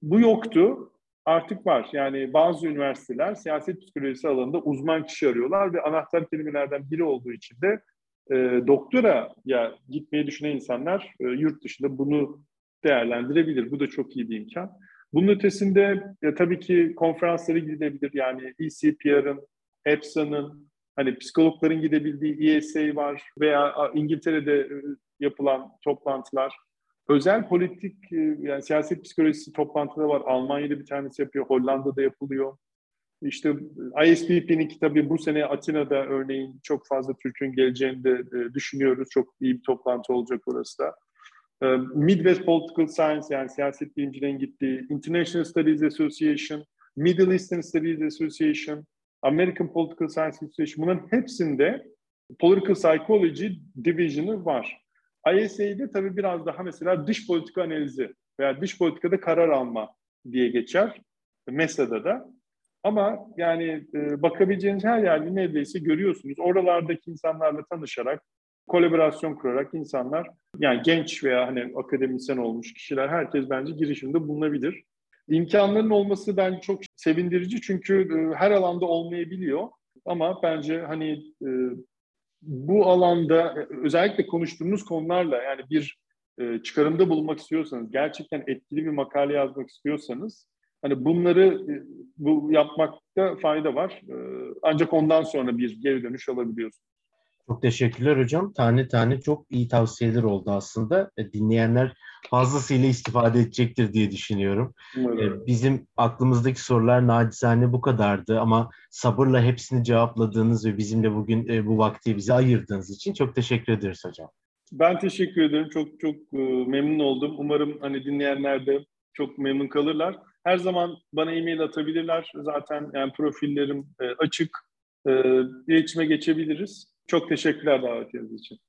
Bu yoktu. Artık var. Yani bazı üniversiteler siyaset psikolojisi alanında uzman kişi arıyorlar ve anahtar kelimelerden biri olduğu için de e, doktora ya gitmeyi düşünen insanlar e, yurt dışında bunu değerlendirebilir. Bu da çok iyi bir imkan. Bunun ötesinde e, tabii ki konferanslara gidilebilir. Yani ECPR'ın, EPSA'nın, hani psikologların gidebildiği ESA var veya İngiltere'de e, yapılan toplantılar, özel politik e, yani siyaset psikolojisi toplantıları var. Almanya'da bir tanesi yapıyor, Hollanda'da yapılıyor. İşte ISPP'nin kitabı bu sene Atina'da örneğin çok fazla Türk'ün geleceğini de e, düşünüyoruz. Çok iyi bir toplantı olacak orası da. E, Midwest Political Science yani siyaset bilimcilerin gittiği, International Studies Association, Middle Eastern Studies Association, American Political Science Association bunların hepsinde Political Psychology Division'ı var. ISA'de tabii biraz daha mesela dış politika analizi veya dış politikada karar alma diye geçer. MESA'da da. Ama yani e, bakabileceğiniz her yerde neredeyse görüyorsunuz. Oralardaki insanlarla tanışarak, kolaborasyon kurarak insanlar, yani genç veya hani akademisyen olmuş kişiler, herkes bence girişimde bulunabilir. İmkanların olması bence çok sevindirici çünkü e, her alanda olmayabiliyor. Ama bence hani e, bu alanda özellikle konuştuğumuz konularla yani bir e, çıkarımda bulunmak istiyorsanız, gerçekten etkili bir makale yazmak istiyorsanız hani bunları e, bu yapmakta fayda var. E, ancak ondan sonra bir geri dönüş alabiliyorsunuz. Çok teşekkürler hocam. Tane tane çok iyi tavsiyeler oldu aslında. E, dinleyenler fazlasıyla istifade edecektir diye düşünüyorum. Umarım. Bizim aklımızdaki sorular nacizane bu kadardı ama sabırla hepsini cevapladığınız ve bizimle bugün bu vakti bize ayırdığınız için çok teşekkür ederiz hocam. Ben teşekkür ederim. Çok çok e, memnun oldum. Umarım hani dinleyenler de çok memnun kalırlar. Her zaman bana e-mail atabilirler. Zaten yani profillerim e, açık. E, iletişime geçebiliriz. Çok teşekkürler davetiniz için.